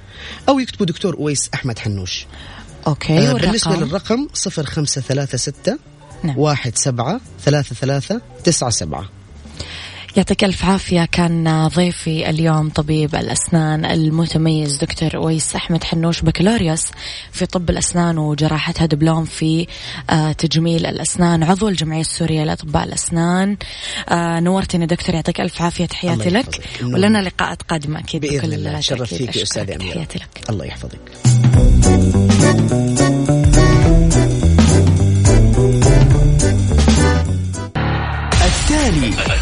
[SPEAKER 4] أو يكتبوا دكتور أويس أحمد حنوش.
[SPEAKER 1] okay
[SPEAKER 4] آه بالنسبة للرقم 0536
[SPEAKER 1] نعم.
[SPEAKER 4] واحد سبعة ثلاثة ثلاثة تسعة سبعة.
[SPEAKER 1] يعطيك ألف عافية. كان ضيفي اليوم طبيب الأسنان المتميز دكتور أويس أحمد حنوش بكالوريوس في طب الأسنان وجراحتها دبلوم في آه، تجميل الأسنان عضو الجمعية السورية لأطباء الأسنان. آه، نورتني دكتور يعطيك ألف عافية. تحياتي لك. ولنا لقاءات قادمة أكيد
[SPEAKER 4] بإذن
[SPEAKER 1] بكل
[SPEAKER 4] الله. شرف. فيك يا
[SPEAKER 1] أشكرك.
[SPEAKER 4] أستاذة
[SPEAKER 1] تحياتي لك.
[SPEAKER 4] الله يحفظك.
[SPEAKER 3] التالي.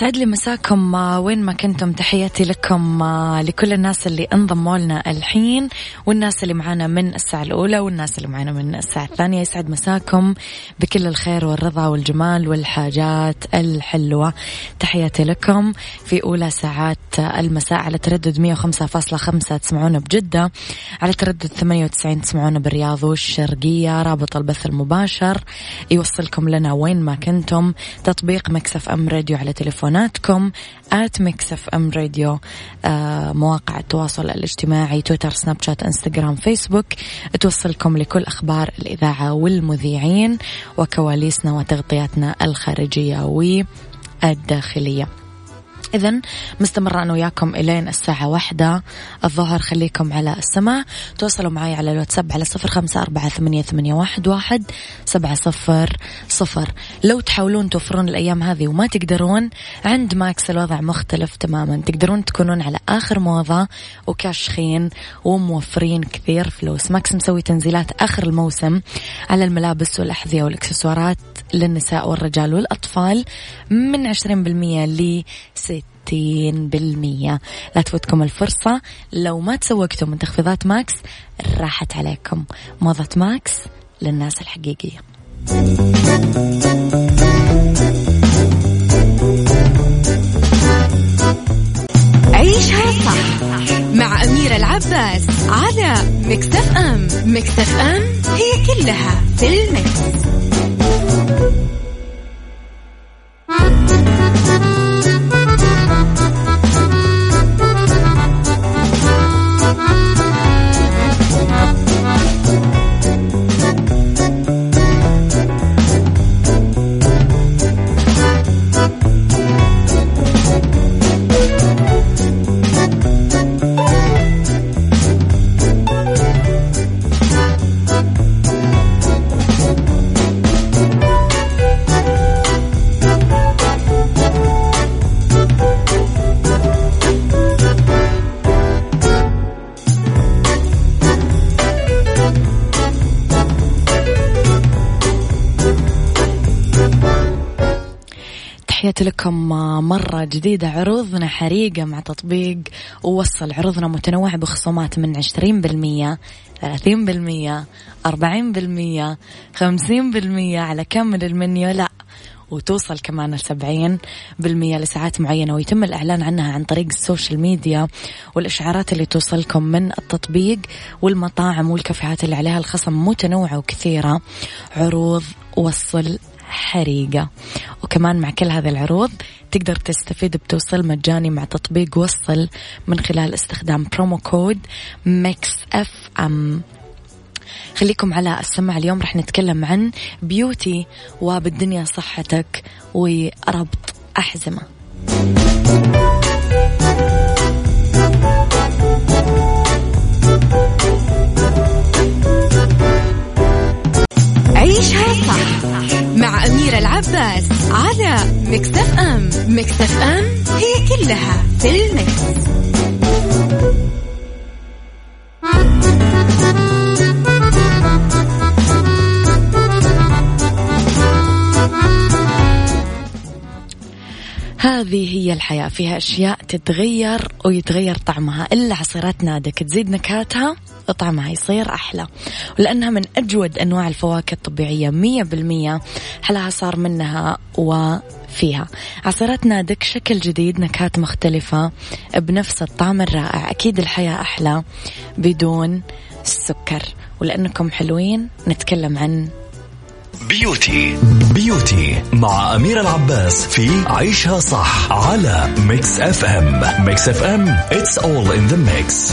[SPEAKER 1] يسعد لي مساكم آه، وين ما كنتم تحياتي لكم آه، لكل الناس اللي انضموا لنا الحين والناس اللي معانا من الساعة الأولى والناس اللي معانا من الساعة الثانية. يسعد مساكم بكل الخير والرضا والجمال والحاجات الحلوة. تحياتي لكم في أولى ساعات المساء على تردد 105.5 تسمعونا بجدة. على تردد 98 تسمعونا بالرياض والشرقية. رابط البث المباشر يوصلكم لنا وين ما كنتم. تطبيق Mix FM Radio على تليفون تليفوناتكم at Mix FM Radio آه مواقع التواصل الاجتماعي تويتر سناب شات انستغرام فيسبوك. توصلكم لكل أخبار الإذاعة والمذيعين وكواليسنا وتغطياتنا الخارجية والداخلية. إذا مستمرة أنا وياكم إلين الساعة واحدة. الظهر خليكم على السماع. تواصلوا معي على الواتساب على صفر خمسة أربعة ثمانية, ثمانية واحد, واحد سبعة صفر صفر. لو تحاولون توفرون الأيام هذه وما تقدرون عند ماكس الوضع مختلف تماما. تقدرون تكونون على آخر موضة وكاشخين وموفرين كثير فلوس. ماكس مسوي تنزيلات آخر الموسم على الملابس والأحذية والإكسسوارات. للنساء والرجال والأطفال من عشرين بالمية ل ستين بالمية. لا تفوتكم الفرصة. لو ما تسوقتوا من تخفيضات ماكس راحت عليكم. موضة ماكس للناس الحقيقية.
[SPEAKER 2] عيشها صح مع أميرة العباس على Mix FM. Mix FM هي كلها في ال
[SPEAKER 1] mix. Thank you. لكم مرة جديدة عروضنا حريقة مع تطبيق ووصل عروضنا متنوعة بخصومات من عشرين بالمية ثلاثين بالمية أربعين بالمية خمسين بالمية على كامل المنيو لا وتوصل كمان السبعين بالمية لساعات معينة. ويتم الإعلان عنها عن طريق السوشيال ميديا والإشعارات اللي توصلكم من التطبيق والمطاعم والكافيهات اللي عليها الخصم متنوعة وكثيرة. عروض وصل حريقة. وكمان مع كل هذه العروض تقدر تستفيد بتوصيل مجاني مع تطبيق وصل من خلال استخدام promo code Mix FM خليكم على السمع اليوم رح نتكلم عن beauty وبالدنيا صحتك وربط أحزمة.
[SPEAKER 2] على مكتف أم. مكتف أم هي كلها في المكس.
[SPEAKER 1] هذه هي الحياة. فيها أشياء تتغير ويتغير طعمها. إلا عصيرات نادك تزيد نكهاتها طعمها يصير أحلى. ولأنها من أجود أنواع الفواكه الطبيعية مية بالمية. حلاها صار منها وفيها عصيرات نادك شكل جديد نكهات مختلفة بنفس الطعم الرائع. أكيد الحياة أحلى بدون السكر. ولأنكم حلوين نتكلم عن
[SPEAKER 3] beauty. beauty مع أميرة العباس في عيشها صح على Mix FM Mix FM it's all in the mix.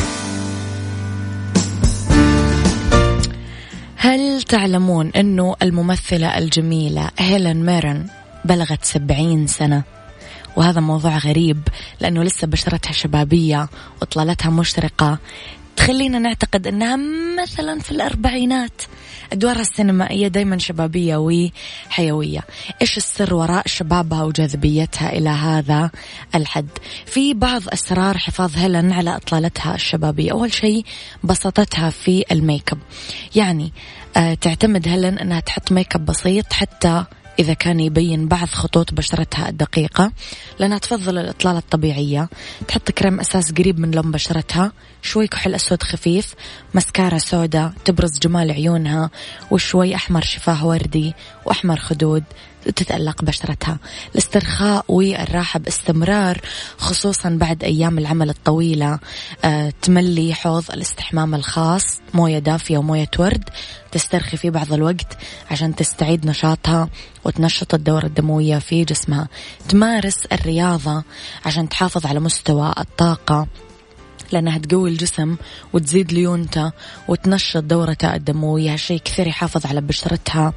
[SPEAKER 1] هل تعلمون أنه الممثلة الجميلة هيلين ميرن بلغت سبعين سنة. وهذا موضوع غريب لأنه لسه بشرتها شبابية وطلالتها مشرقة. تخلينا نعتقد أنها مثلا في الأربعينات. أدوارها السينمائية دايما شبابية وحيوية. إيش السر وراء شبابها وجاذبيتها إلى هذا الحد؟ في بعض أسرار حفاظ هيلين على أطلالتها الشبابية. أول شيء بساطتها في الميك أب. يعني آه تعتمد هيلين أنها تحط ميك أب بسيط حتى إذا كان يبين بعض خطوط بشرتها الدقيقة. لأنها تفضل الإطلالة الطبيعية. تحط كريم أساس قريب من لون بشرتها. شوي كحل أسود خفيف. مسكارة سوداء. تبرز جمال عيونها. وشوي أحمر شفاه وردي. وأحمر خدود. تتألق بشرتها. الاسترخاء والراحة باستمرار خصوصا بعد أيام العمل الطويلة أه تملي حوض الاستحمام الخاص موية دافية وموية ورد تسترخي في بعض الوقت عشان تستعيد نشاطها وتنشط الدورة الدموية في جسمها. تمارس الرياضة عشان تحافظ على مستوى الطاقة لأنها تقوي الجسم وتزيد ليونته وتنشط دورته الدموية هالشيء كثير يحافظ على بشرتها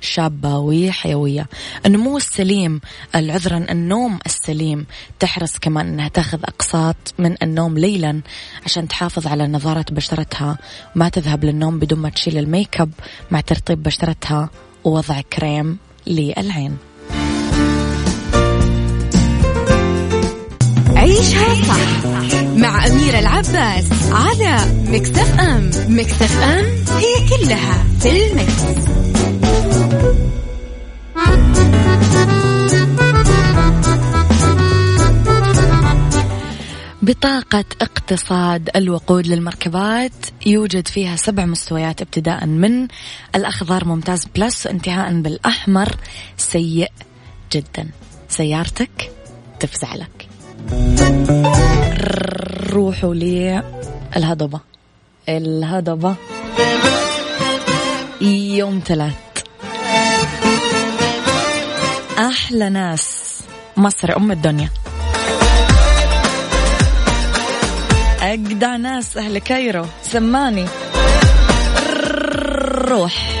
[SPEAKER 1] شابة وحيوية النمو السليم العذرا النوم السليم تحرص كمان أنها تأخذ أقساط من النوم ليلا عشان تحافظ على نضارة بشرتها. ما تذهب للنوم بدون ما تشيل الميك اب مع ترطيب بشرتها ووضع كريم للعين.
[SPEAKER 2] عيشها صح مع أميرة العباس على Mix FM Mix FM هي كلها في ال mix.
[SPEAKER 1] بطاقة اقتصاد الوقود للمركبات يوجد فيها سبع مستويات ابتداء من الأخضر ممتاز plus وانتهاء بالأحمر سيء جدا. سيارتك تفزع لك. روحوا لي الهضبة الهضبة يوم ثلاث. أحلى ناس. مصر أم الدنيا. أجدع ناس أهل كايرو. سماني. روح.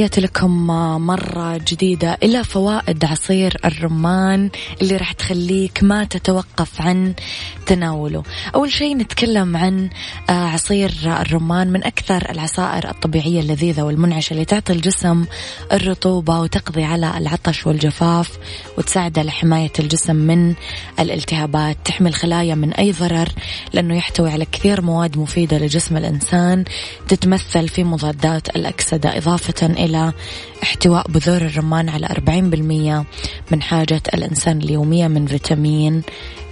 [SPEAKER 1] تحياتي لكم مرة جديدة إلى فوائد عصير الرمان اللي راح تخليك ما تتوقف عن تناوله. أول شيء نتكلم عن آه، عصير الرمان من أكثر العصائر الطبيعية اللذيذة والمنعشة اللي تعطي الجسم الرطوبة وتقضي على العطش والجفاف وتساعد على حماية الجسم من الالتهابات. تحمي الخلايا من أي ضرر لأنه يحتوي على كثير مواد مفيدة لجسم الإنسان. تتمثل في مضادات الأكسدة إضافة إلى احتواء بذور الرمان على 40% من حاجة الإنسان اليومية من فيتامين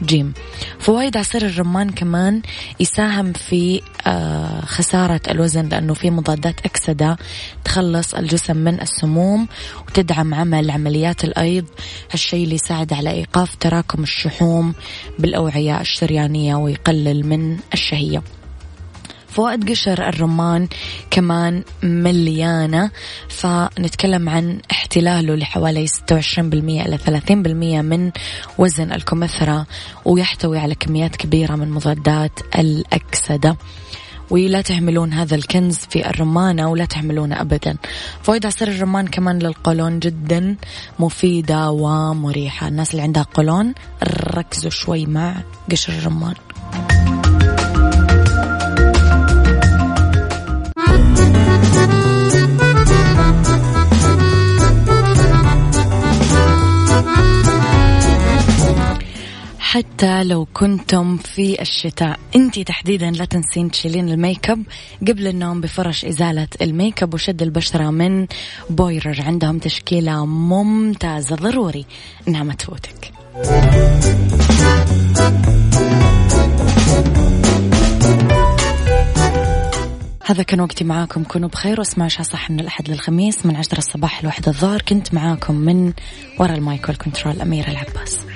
[SPEAKER 1] جيم فوائد عصير الرمان كمان يساهم في آه، خسارة الوزن لأنه في مضادات أكسدة تخلص الجسم من السموم وتدعم عمل عمليات الأيض. هالشيء اللي يساعد على إيقاف تراكم الشحوم بالأوعية الشريانية ويقلل من الشهية. فوائد قشر الرمان كمان مليانة فنتكلم عن احتلاله لحوالي 26% إلى 30% من وزن الكمثرى ويحتوي على كميات كبيرة من مضادات الأكسدة. ولا تهملون هذا الكنز في الرمانة ولا تهملونه أبدا. فوائد عصير الرمان كمان للقولون جدا مفيدة ومريحة. الناس اللي عندها قولون ركزوا شوي مع قشر الرمان. حتى لو كنتم في الشتاء. انت تحديدا لا تنسين تشيلين الميك اب قبل النوم بفرش إزالة الميك اب وشد البشرة من Beurer. عندهم تشكيلة ممتازة. ضروري إنها ما تفوتك. هذا كان وقتي معاكم. كونوا بخير واسمعوا صح من الأحد للخميس من عشرة الصباح لواحد الظهر. كنت معاكم من وراء المايك والكنترول أميرة العباس.